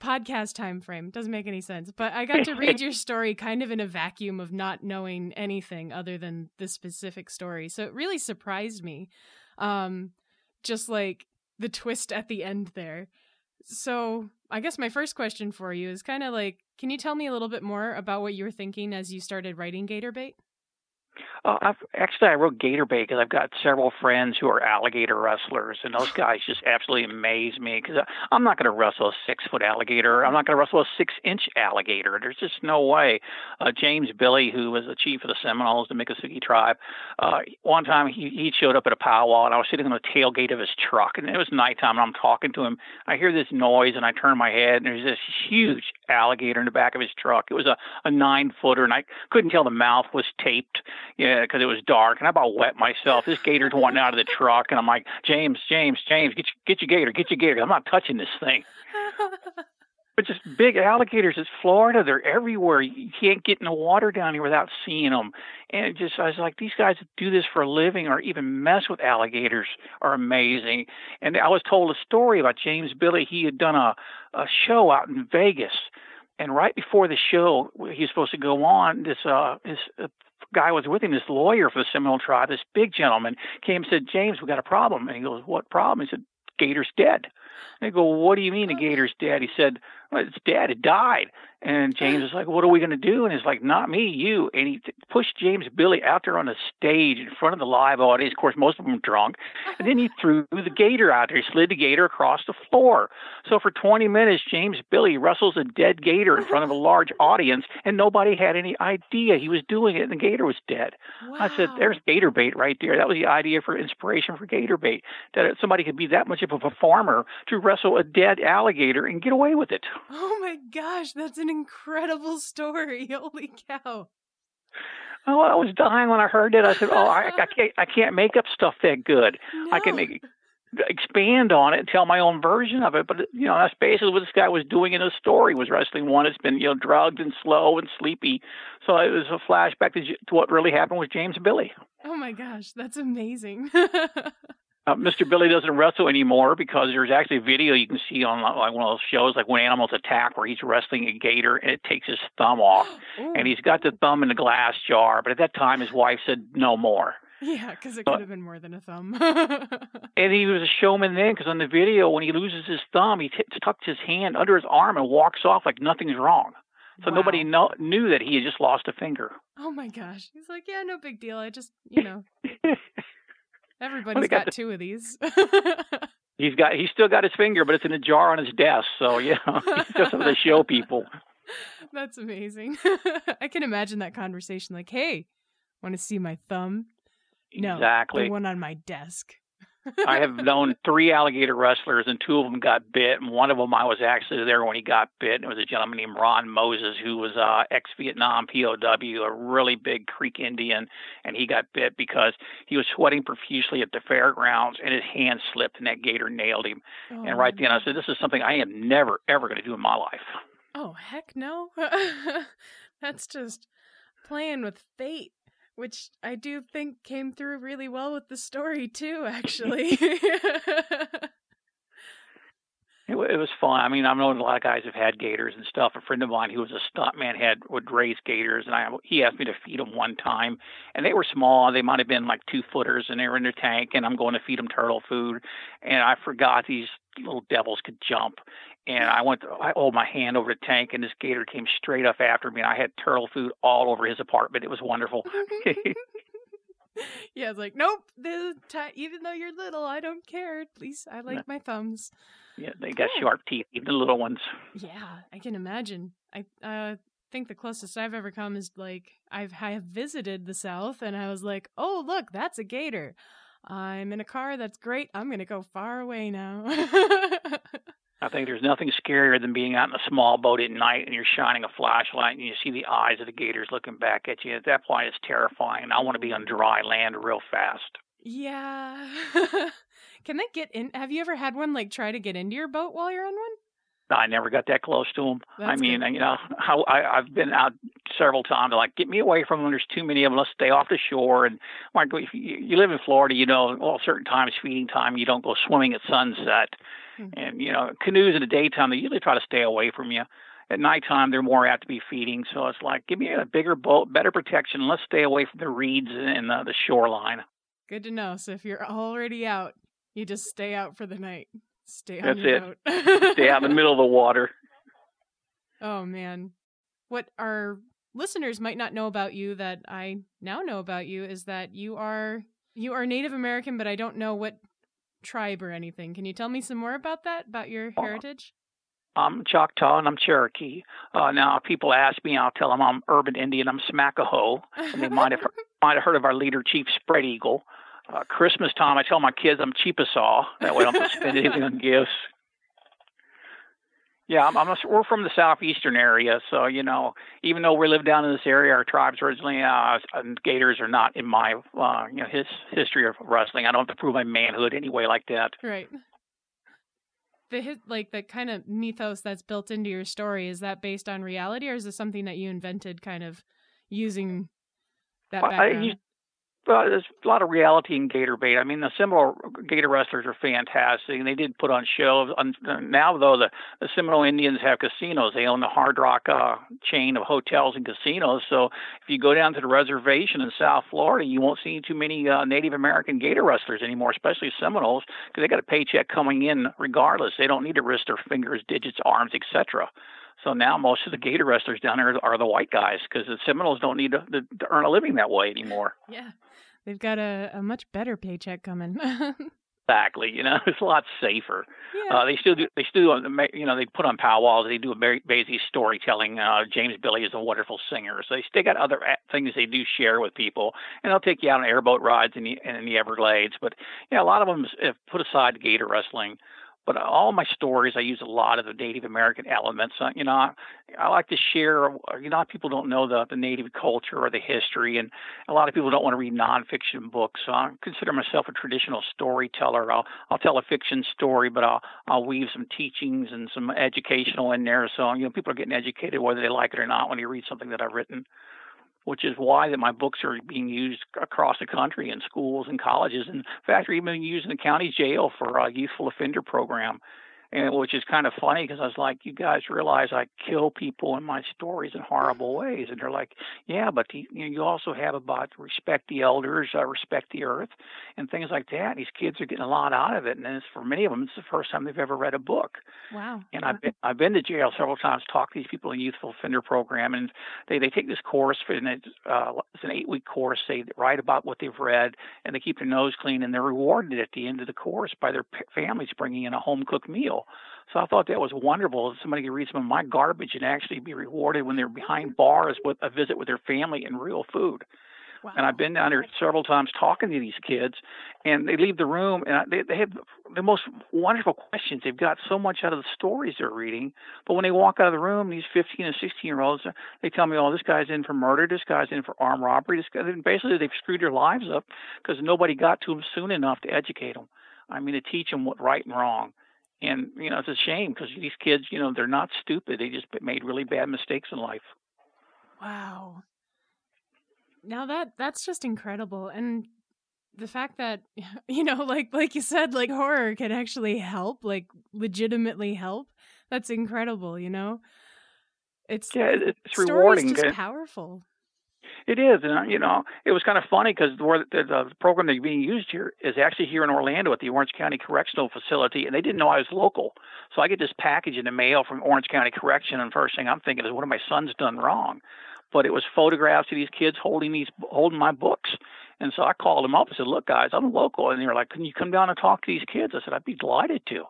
Podcast time frame doesn't make any sense, but I got to read your story kind of in a vacuum of not knowing anything other than this specific story. So it really surprised me. Um, just like the twist at the end there. So, I guess my first question for you is kind of like, can you tell me a little bit more about what you were thinking as you started writing Gator Bait? Uh, I've, actually, I wrote Gator Bait because I've got several friends who are alligator wrestlers, and those guys just absolutely amaze me. Because I'm not going to wrestle a six foot alligator. I'm not going to wrestle a six inch alligator. There's just no way. Uh, James Billie, who was the chief of the Seminoles, the Miccosukee tribe, uh, one time he, he showed up at a powwow, and I was sitting on the tailgate of his truck, and it was nighttime, and I'm talking to him. I hear this noise, and I turn my head, and there's this huge alligator in the back of his truck. It was a, a nine footer, and I couldn't tell the mouth was taped. Yeah, because it was dark, and I about wet myself. This gator's wanting out of the truck, and I'm like, James, James, James, get your, get your gator, get your gator. I'm not touching this thing. But just big alligators. It's Florida. They're everywhere. You can't get in the water down here without seeing them. And it just, I was like, these guys that do this for a living or even mess with alligators are amazing. And I was told a story about James Billie. He had done a, a show out in Vegas. And right before the show, he was supposed to go on. This uh, this uh, guy was with him, this lawyer for the Seminole tribe, this big gentleman, came and said, James, we got a problem. And he goes, What problem? He said, Gator's dead. And I go, What do you mean the gator's dead? He said, It's dead. It died. And James was like, What are we going to do? And he's like, Not me, you. And he t- pushed James Billie out there on the stage in front of the live audience. Of course, most of them drunk. And then he threw the gator out there. He slid the gator across the floor. So for 20 minutes, James Billie wrestles a dead gator in front of a large audience, and nobody had any idea he was doing it, and the gator was dead. I said, "There's gator bait right there." That was the idea for inspiration for gator bait. That somebody could be that much of a performer to wrestle a dead alligator and get away with it. Oh my gosh, that's an incredible story. Holy cow. Oh, I was dying when I heard it. I said, "Oh, I, I can't, I can't make up stuff that good. I can No. make, expand on it and tell my own version of it." But you know, that's basically what this guy was doing in his story. Was wrestling one that's been you know drugged and slow and sleepy. So it was a flashback to, to what really happened with James Billie. Oh my gosh, that's amazing. Uh, Mr. Billie doesn't wrestle anymore because there's actually a video you can see on like one of those shows, like when animals attack, where he's wrestling a gator and it takes his thumb off, Ooh. and he's got the thumb in the glass jar. But at that time, his wife said no more, Yeah, because it could have been more than a thumb. and he was a showman then because on the video, when he loses his thumb, he t- tucks his hand under his arm and walks off like nothing's wrong. So Wow. nobody know- knew that he had just lost a finger. Oh my gosh. He's like, yeah, no big deal. I just, you know, everybody's got got, the- two of these. He's got he's still got his finger, but it's in a jar on his desk. So yeah, he's just to show people. That's amazing. I can imagine that conversation like, hey, want to see my thumb? No, exactly. the one on my desk. I have known three alligator wrestlers, and two of them got bit. And one of them, I was actually there when he got bit. It was a gentleman named Ron Moses, who was uh, ex-Vietnam POW, a really big Creek Indian, and he got bit because he was sweating profusely at the fairgrounds, and his hand slipped, and that gator nailed him. and right Oh, then, I said, "This is something I am never, ever going to do in my life." Oh, heck no. That's just playing with fate, which I do think came through really well with the story, too, mm. actually. It, it was fun. I mean, I've known a lot of guys have had gators and stuff. A friend of mine who was a stuntman had would raise gators, and I he asked me to feed them one time, and they were small. They might have been like two footers, and they were in their tank, and I'm going to feed them turtle food, and I forgot these little devils could jump, and I went. To, I hold my hand over the tank, and this gator came straight up after me, and I had turtle food all over his apartment. It was wonderful. yeah, it's like, nope. This t- even though you're little, I don't care. At least I like my thumbs. Yeah, they got cool. sharp teeth, even the little ones. Yeah, I can imagine. I uh, think the closest I've ever come is like I've I have visited the South, and I was like, oh look, that's a gator. I'm in a car. That's great. I'm gonna go far away now. I think there's nothing scarier than being out in a small boat at night and you're shining a flashlight and you see the eyes of the gators looking back at you. At that point, it's terrifying. and I want to be on dry land real fast. Yeah. Can they get in? Have you ever had one like try to get into your boat while you're on one? I never got that close to them. That's I mean, good. you know, how I, I've been out several times. Like, get me away from them. There's too many of them. Let's stay off the shore. And like, if you, you live in Florida, you know, well, certain times feeding time, you don't go swimming at sunset. Mm-hmm. And you know, canoes in the daytime, they usually try to stay away from you. At nighttime, they're more apt to be feeding. So it's like, give me a bigger boat, better protection. Let's stay away from the reeds and the, the shoreline. Good to know. So if you're already out, you just stay out for the night. Stay on That's your it. boat. stay out in the middle of the water. Oh man. What our listeners might not know about you that I now know about you is that you are you are Native American, but I don't know what tribe or anything. Can you tell me some more about that, about your uh, heritage? I'm Choctaw and I'm Cherokee. Uh, now, if people ask me, I'll tell them I'm urban Indian. I'm Smackahoe, and they might have might have heard of our leader, Chief Spread Eagle. Uh, Christmas time, I tell my kids I'm Cheapasaw. That way, I don't spend anything on gifts. Yeah, I'm, I'm a, we're from the southeastern area, so you know, even though we live down in this area, our tribes originally uh, Gators are not in my uh, you know his history of wrestling. I don't have to prove my manhood anyway like that. Right. The like the kind of mythos that's built into your story is that based on reality, or is this something that you invented, kind of using that background? Well, there's a lot of reality in Gator Bait. I mean, the Seminole Gator wrestlers are fantastic, and they did put on shows. Now, though, the, the Seminole Indians have casinos. They own the Hard Rock uh, chain of hotels and casinos. So, if you go down to the reservation in South Florida, you won't see too many uh, Native American Gator wrestlers anymore, especially Seminoles, because they got a paycheck coming in regardless. They don't need to risk their fingers, digits, arms, etc. So now most of the Gator wrestlers down there are the white guys because the Seminoles don't need to, to, to, earn a living that way anymore. Yeah, They've got a, a much better paycheck coming. exactly. You know, it's a lot safer. Yeah. Uh, they still do. They still, you know, they put on powwows. They do a very basic storytelling. Uh, James Billie is a wonderful singer, so they still got other things they do share with people, and they'll take you out on airboat rides in the in the Everglades. But yeah, a lot of them have put aside gator wrestling but all my stories, I use a lot of the Native American elements. Uh, you know, I, like to share. You know, people don't know the the Native culture or the history, and a lot of people don't want to read nonfiction books. So I consider myself a traditional storyteller. I'll I'll tell a fiction story, but I'll I'll weave some teachings and some educational in there. So you know, people are getting educated whether they like it or not when you read something that I've written which is why that my books are being used across the country in schools and colleges. And in fact, they're even being used in the county jail for a youthful offender program and which is kind of funny because I was like, you guys realize I kill people in my stories in horrible ways, and they're like, yeah, but you, you also have about respect the elders, uh, respect the earth, and things like that. And these kids are getting a lot out of it, and it's, for many of them, it's the first time they've ever read a book. Wow! And I've been I've been to jail several times, talked to these people in the youthful offender program, and they they take this course, and it's, uh, it's an eight week course. They write about what they've read, and they keep their nose clean, and they're rewarded at the end of the course by their families bringing in a home cooked meal. So I thought that was wonderful. That somebody could read some of my garbage and actually be rewarded when they're behind bars with a visit with their family and real food. Wow. And I've been down there several times talking to these kids, and they leave the room and they they have the most wonderful questions. They've got so much out of the stories they're reading, but when they walk out of the room, these 15 and 16 year olds, they tell me, "Oh, this guy's in for murder. This guy's in for armed robbery. This guy." And Basically, they've screwed their lives up because nobody got to them soon enough to educate them. I mean, to teach them what right and wrong and you know it's a shame because these kids you know they're not stupid they just made really bad mistakes in life. Wow. Now that that's just incredible and the fact that you know like like you said like horror can actually help like legitimately help that's incredible you know? It's yeah it's rewarding just eh? powerful It is, and uh, you know, it was kind of funny because the, the, the program that's being used here is actually here in Orlando at the Orange County Correctional Facility, and they didn't know I was local. So I get this package in the mail from Orange County Correction, and first thing I'm thinking is, what have my sons done wrong? But it was photographs of these kids holding these holding my books, and so I called them up and said, "Look, guys, I'm local," and they were like, "Can you come down and talk to these kids?" I said, "I'd be delighted to."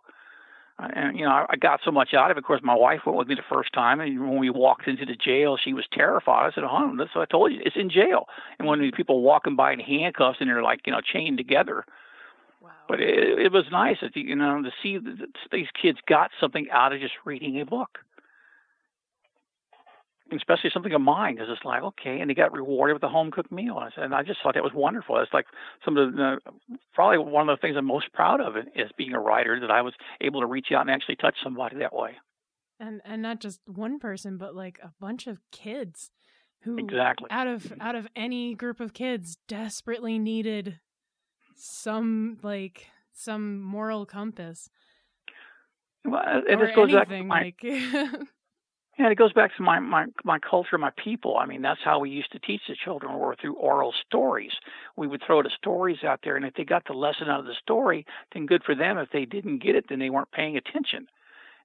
And you know I I got so much out of it. Of course, my wife went with me the first time, and when we walked into the jail, she was terrified. I said, "Oh, that's what I told you. It's in jail." And when people walking by in handcuffs and they're like, you know, chained together. Wow. But it, it was nice, that, you know, to see that these kids got something out of just reading a book especially something of mine, because it's like okay, and he got rewarded with a home cooked meal, and I just thought that was wonderful. It's like some of the uh, probably one of the things I'm most proud of is being a writer that I was able to reach out and actually touch somebody that way. And and not just one person, but like a bunch of kids who exactly out of mm-hmm. out of any group of kids desperately needed some like some moral compass. Well, it just goes anything, back to my, like Yeah, it goes back to my, my my culture, my people. I mean, that's how we used to teach the children, or through oral stories. We would throw the stories out there, and if they got the lesson out of the story, then good for them. If they didn't get it, then they weren't paying attention.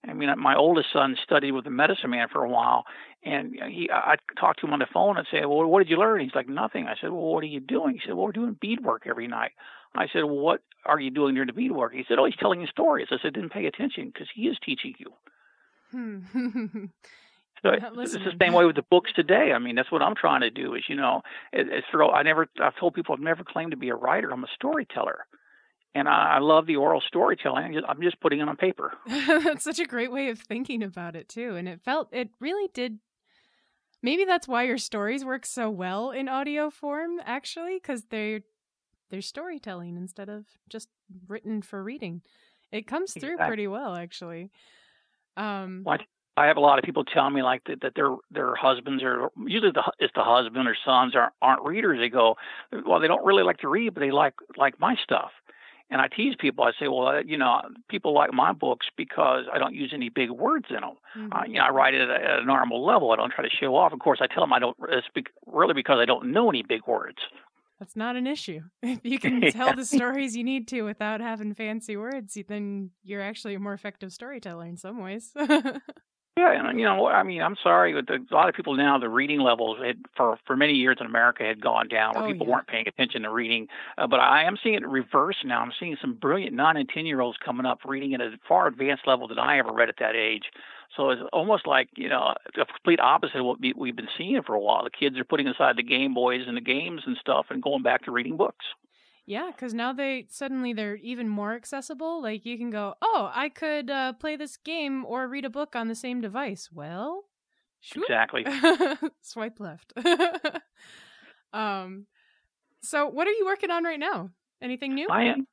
I mean, uh, my oldest son studied with a medicine man for a while, and uh, he I talked to him on the phone and say, "Well, what did you learn?" He's like, "Nothing." I said, "Well, what are you doing?" He said, "Well, we're doing beadwork every night." I said, well, "What are you doing during the beadwork?" He said, "Oh, he's telling you stories." I said, "Didn't pay attention because he is teaching you." Hmm. So it's the same way with the books today. I mean, that's what I'm trying to do. Is you know, it, it's for I never I've told people I've never claimed to be a writer. I'm a storyteller, and I, I love the oral storytelling. I'm just, I'm just putting it on paper. that's such a great way of thinking about it too, and it felt it really did. Maybe that's why your stories work so well in audio form, actually, because they're they're storytelling instead of just written for reading. It comes through exactly. pretty well, actually. Um, what? I have a lot of people telling me like that, that their their husbands are usually the it's the husband or sons aren't aren't readers. They go, well, they don't really like to read, but they like like my stuff. And I tease people. I say, well, you know, people like my books because I don't use any big words in them. Mm-hmm. Uh, you know, I write it at a, at a normal level. I don't try to show off. Of course, I tell them I don't. It's really because I don't know any big words. That's not an issue. If you can tell the stories you need to without having fancy words, then you're actually a more effective storyteller in some ways. Yeah, and you know, I mean, I'm sorry, but the, a lot of people now the reading levels had, for for many years in America had gone down, where oh, people yeah. weren't paying attention to reading. Uh, but I am seeing it reverse now. I'm seeing some brilliant nine and ten year olds coming up reading at a far advanced level than I ever read at that age. So it's almost like you know the complete opposite of what we, we've been seeing for a while. The kids are putting aside the Game Boys and the games and stuff and going back to reading books. Yeah, because now they suddenly they're even more accessible. Like you can go, oh, I could uh, play this game or read a book on the same device. Well, shoot. exactly. Swipe left. um, so what are you working on right now? Anything new? I am.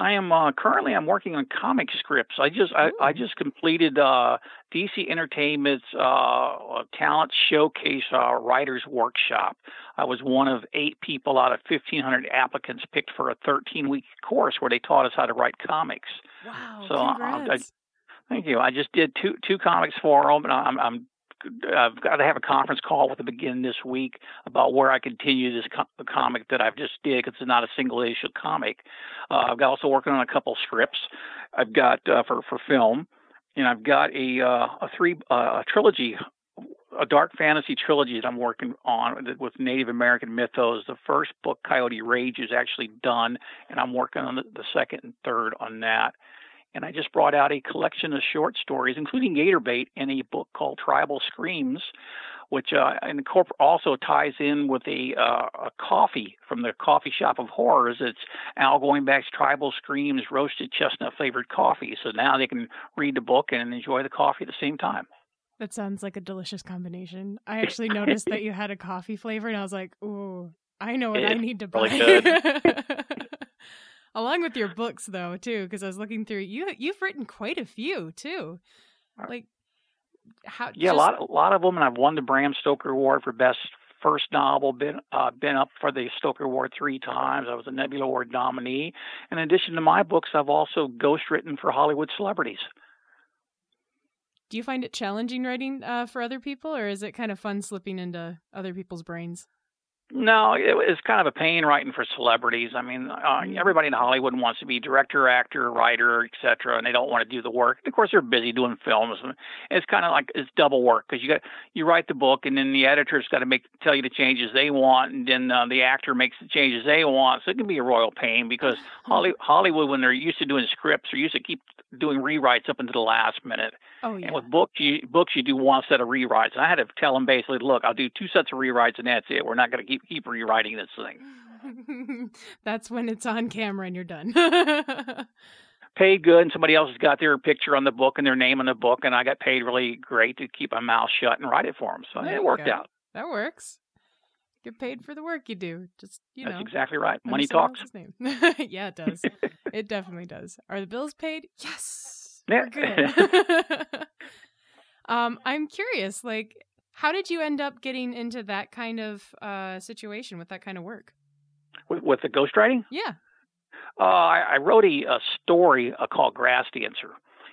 I am uh, currently I'm working on comic scripts. I just I, I, just completed uh, DC Entertainment's uh, talent showcase uh, writers workshop. I was one of eight people out of 1,500 applicants picked for a 13 week course where they taught us how to write comics. Wow! So uh, I, thank you. I just did two two comics for them, and I'm, I'm I've got to have a conference call with them again this week about where I continue this co- comic that I've just did it's not a single issue comic. Uh, I've got also working on a couple scripts. I've got uh, for for film, and I've got a uh, a three uh, a trilogy. A dark fantasy trilogy that I'm working on with Native American mythos. The first book, Coyote Rage, is actually done, and I'm working on the, the second and third on that and I just brought out a collection of short stories, including Gator Bait, in a book called Tribal Screams, which uh, also ties in with a, uh, a coffee from the coffee shop of horrors. It's Owl Goingback's Tribal Screams roasted chestnut flavored coffee. So now they can read the book and enjoy the coffee at the same time. That sounds like a delicious combination. I actually noticed that you had a coffee flavor, and I was like, "Ooh, I know what I need to buy." Really along with your books though too because i was looking through you you've written quite a few too. Like how yeah just... a lot a lot of them and i've won the bram stoker award for best first novel been uh, been up for the stoker award three times. I was a nebula award nominee. In addition to my books i've also ghost written for hollywood celebrities. Do you find it challenging writing uh, for other people or is it kind of fun slipping into other people's brains No, it, it's kind of a pain writing for celebrities. I mean, uh, everybody in Hollywood wants to be director, actor, writer, etc., and they don't want to do the work. Of course, they're busy doing films. And it's kind of like it's double work because you got you write the book, and then the editor's got to make tell you the changes they want, and then uh, the actor makes the changes they want. So it can be a royal pain because Holly, Hollywood, when they're used to doing scripts, are used to keep doing rewrites up until the last minute. Oh yeah. And with books, you books you do one set of rewrites. And I had to tell them basically, look, I'll do two sets of rewrites, and that's it. We're not going to keep keep rewriting this thing. That's when it's on camera and you're done. paid good, and somebody else has got their picture on the book and their name on the book, and I got paid really great to keep my mouth shut and write it for them. So There it worked go. out. that works. Get paid for the work you do. Just you That's know. exactly right. Money talks. yeah, it does. it definitely does. Are the bills paid? Yes. Yeah. Good. um, I'm curious, like, how did you end up getting into that kind of uh situation with that kind of work? with, with the ghostwriting, Yeah. uh, I, I wrote a, a story uh, called Grass Dancer,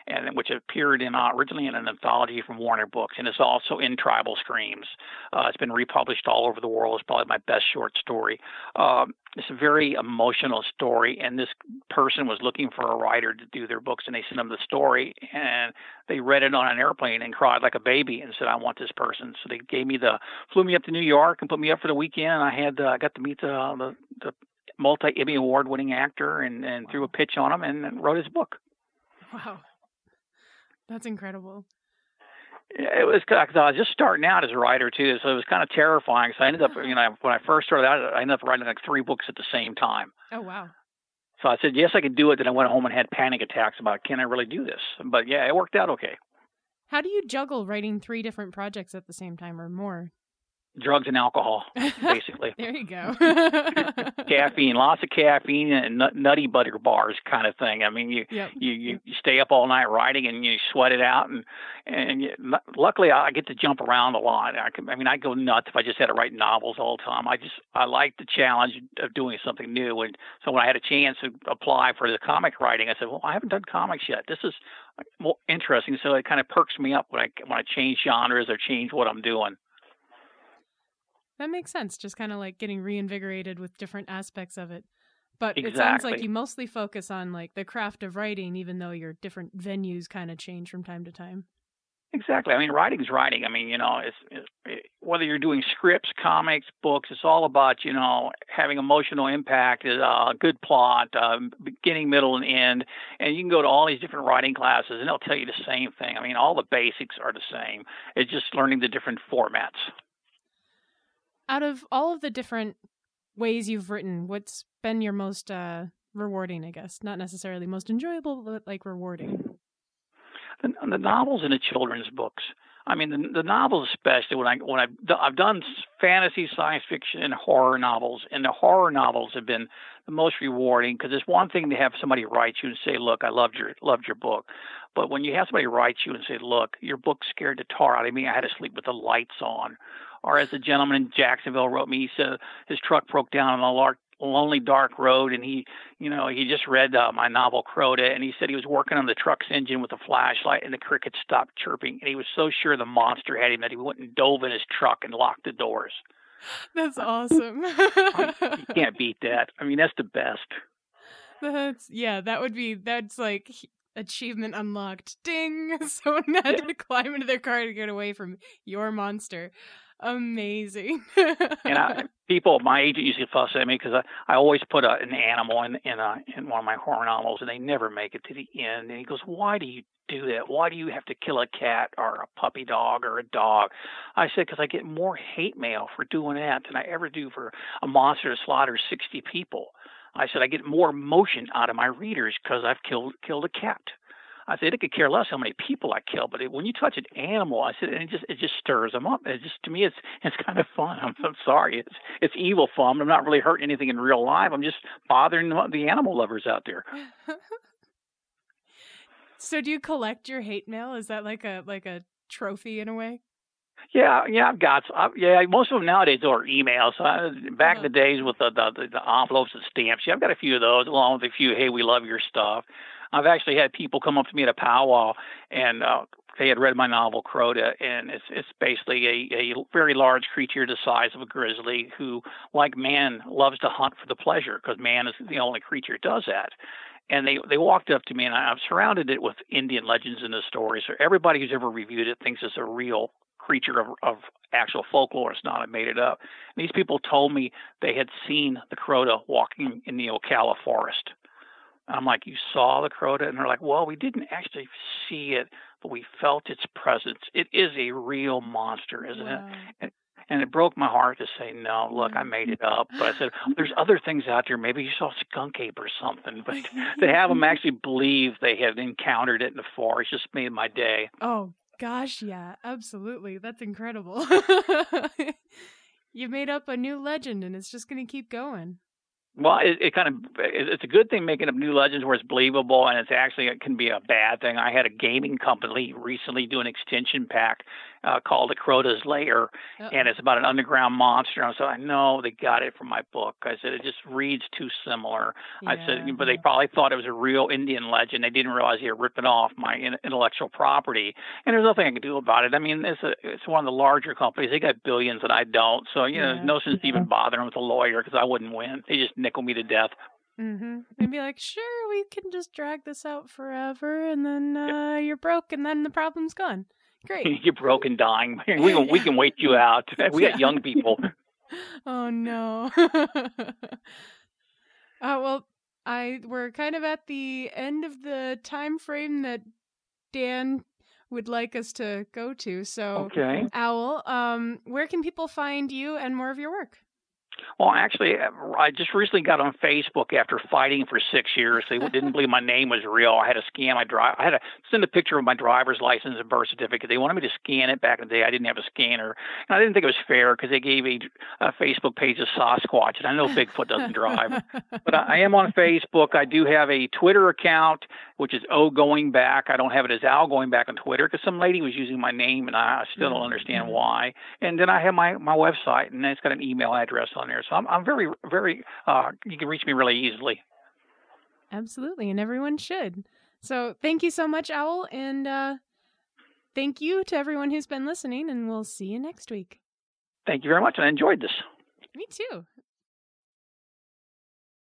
and which appeared in uh, originally in an anthology from Warner Books, and it's also in Tribal Screams. Uh, it's been republished all over the world. It's probably my best short story. Um, it's a very emotional story, and this person was looking for a writer to do their books, and they sent them the story, and they read it on an airplane and cried like a baby and said, "I want this person." So they gave me the flew me up to New York and put me up for the weekend. And I had uh, I got to meet the the, the multi Emmy award winning actor and and threw a pitch on him and, and wrote his book. Wow. That's incredible. It was because I was just starting out as a writer too, so it was kind of terrifying. So I ended up, you know, when I first started out, I ended up writing like three books at the same time. Oh wow. So I said, yes, I could do it. Then I went home and had panic attacks about, can I really do this? But yeah, it worked out okay. How do you juggle writing three different projects at the same time or more? Drugs and alcohol, basically. there you go. caffeine, lots of caffeine and nut, nutty butter bars kind of thing. I mean, you, Yep. you you stay up all night writing and you sweat it out and and you, luckily I get to jump around a lot. I, can, I mean, I go nuts if I just had to write novels all the time. I just I like the challenge of doing something new. And so when I had a chance to apply for the comic writing, I said, well, I haven't done comics yet. This is uh, more interesting. So it kind of perks me up when I when I change genres or change what I'm doing. That makes sense. Just kind of like getting reinvigorated with different aspects of it. But it sounds like you mostly focus on like the craft of writing, even though your different venues kind of change from time to time. Exactly. I mean, writing's writing. I mean, you know, it's, it's it, whether you're doing scripts, comics, books, it's all about you know having emotional impact, uh, good plot, uh, beginning, middle, and end. And you can go to all these different writing classes, and they'll tell you the same thing. I mean, all the basics are the same. It's just learning the different formats. Out of all of the different ways you've written, what's been your most uh, rewarding? I guess not necessarily most enjoyable, but like rewarding. the, the novels and the children's books. I mean, the, the novels especially when I when I've I've done fantasy, science fiction, and horror novels, and the horror novels have been the most rewarding because it's one thing to have somebody write you and say, "Look, I loved your loved your book," but when you have somebody write you and say, "Look, your book scared the tar out of me. I had to sleep with the lights on," or as a gentleman in Jacksonville wrote me, he said his truck broke down on a large lonely dark road and he you know he just read uh, my novel crota and he said he was working on the truck's engine with a flashlight and the crickets stopped chirping and he was so sure the monster had him that he went and dove in his truck and locked the doors That's awesome. you can't beat that i mean that's the best That's yeah, that would be that's like achievement unlocked. Ding! Someone had to climb into their car to get away from your monster. Amazing. and I, people, my agent used to fuss at me because I, I always put a, an animal in in, a, in one of my horror novels, and they never make it to the end. And he goes, "Why do you do that? Why do you have to kill a cat or a puppy dog or a dog?" I said, "Because I get more hate mail for doing that than I ever do for a monster that slaughters 60 people." I said, "I get more emotion out of my readers because I've killed killed a cat." I said it could care less how many people I kill, but it, when you touch an animal, I said and it just it just stirs them up. It just to me, it's it's kind of fun. I'm, I'm sorry, it's it's evil fun. I'm not really hurting anything in real life. I'm just bothering the, the animal lovers out there. so do you collect your hate mail? Is that like a like a trophy in a way? Yeah, yeah, I've got. I, yeah, most of them nowadays are emails. So I, back in Uh-huh. the days with the, the the envelopes and stamps, yeah, I've got a few of those, along with a few. Hey, we love your stuff. I've actually had people come up to me at a powwow and uh, they had read my novel Crota, and it's it's basically a, a very large creature the size of a grizzly who, like man, loves to hunt for the pleasure because man is the only creature that does that. And they they walked up to me, and I, I've surrounded it with Indian legends in the story. So everybody who's ever reviewed it thinks it's a real creature of, of actual folklore. It's not. I made it up. And these people told me they had seen the Crota walking in the Ocala forest. I'm like, you saw the Crota? And they're like, well, we didn't actually see it, but we felt its presence. It is a real monster, isn't wow. it? And, and it broke my heart to say, no, look, I made it up. But I said, there's mm-hmm. other things out there. Maybe you saw a skunk ape or something. But to have them actually believe they had encountered it in the forest just made my day. Oh, gosh, yeah, absolutely. That's incredible. You've made up a new legend and it's just going to keep going. Well, it, it kind of it's a good thing making up new legends where it's believable, and it's actually it can be a bad thing. I had a gaming company recently do an extension pack uh, called the Crota's Lair, Uh-oh. and it's about an underground monster. I said, I know they got it from my book. I said it just reads too similar. Yeah. I said, but they probably thought it was a real Indian legend. They didn't realize they were ripping off my intellectual property, and there's nothing I can do about it. I mean, it's a, it's one of the larger companies. They got billions, and I don't. So you know, there's no sense yeah. even bothering with a lawyer because I wouldn't win. They just nickel me to death. Mm-hmm. And be like, sure, we can just drag this out forever, and then uh, yep. you're broke, and then the problem's gone. Great. you're broken, dying. We can, we can wait you out. We got young people. oh no. uh, well, I we're kind of at the end of the time frame that Dan would like us to go to. So, okay. Owl, um, where can people find you and more of your work? Well, actually, I just recently got on Facebook after fighting for six years. They didn't believe my name was real. I had to scan my drive. I had to send a picture of my driver's license and birth certificate. They wanted me to scan it back in the day. I didn't have a scanner, and I didn't think it was fair because they gave a, a Facebook page of Sasquatch, and I know Bigfoot doesn't drive. but I, I am on Facebook. I do have a Twitter account, which is O Goingback. I don't have it as Owl Goingback on Twitter because some lady was using my name, and I still don't understand mm-hmm. why. And then I have my my website, and it's got an email address on there. So I'm, I'm very, very, uh, you can reach me really easily. Absolutely. And everyone should. So thank you so much, Owl. And uh, thank you to everyone who's been listening. And we'll see you next week. Thank you very much. I enjoyed this. Me too.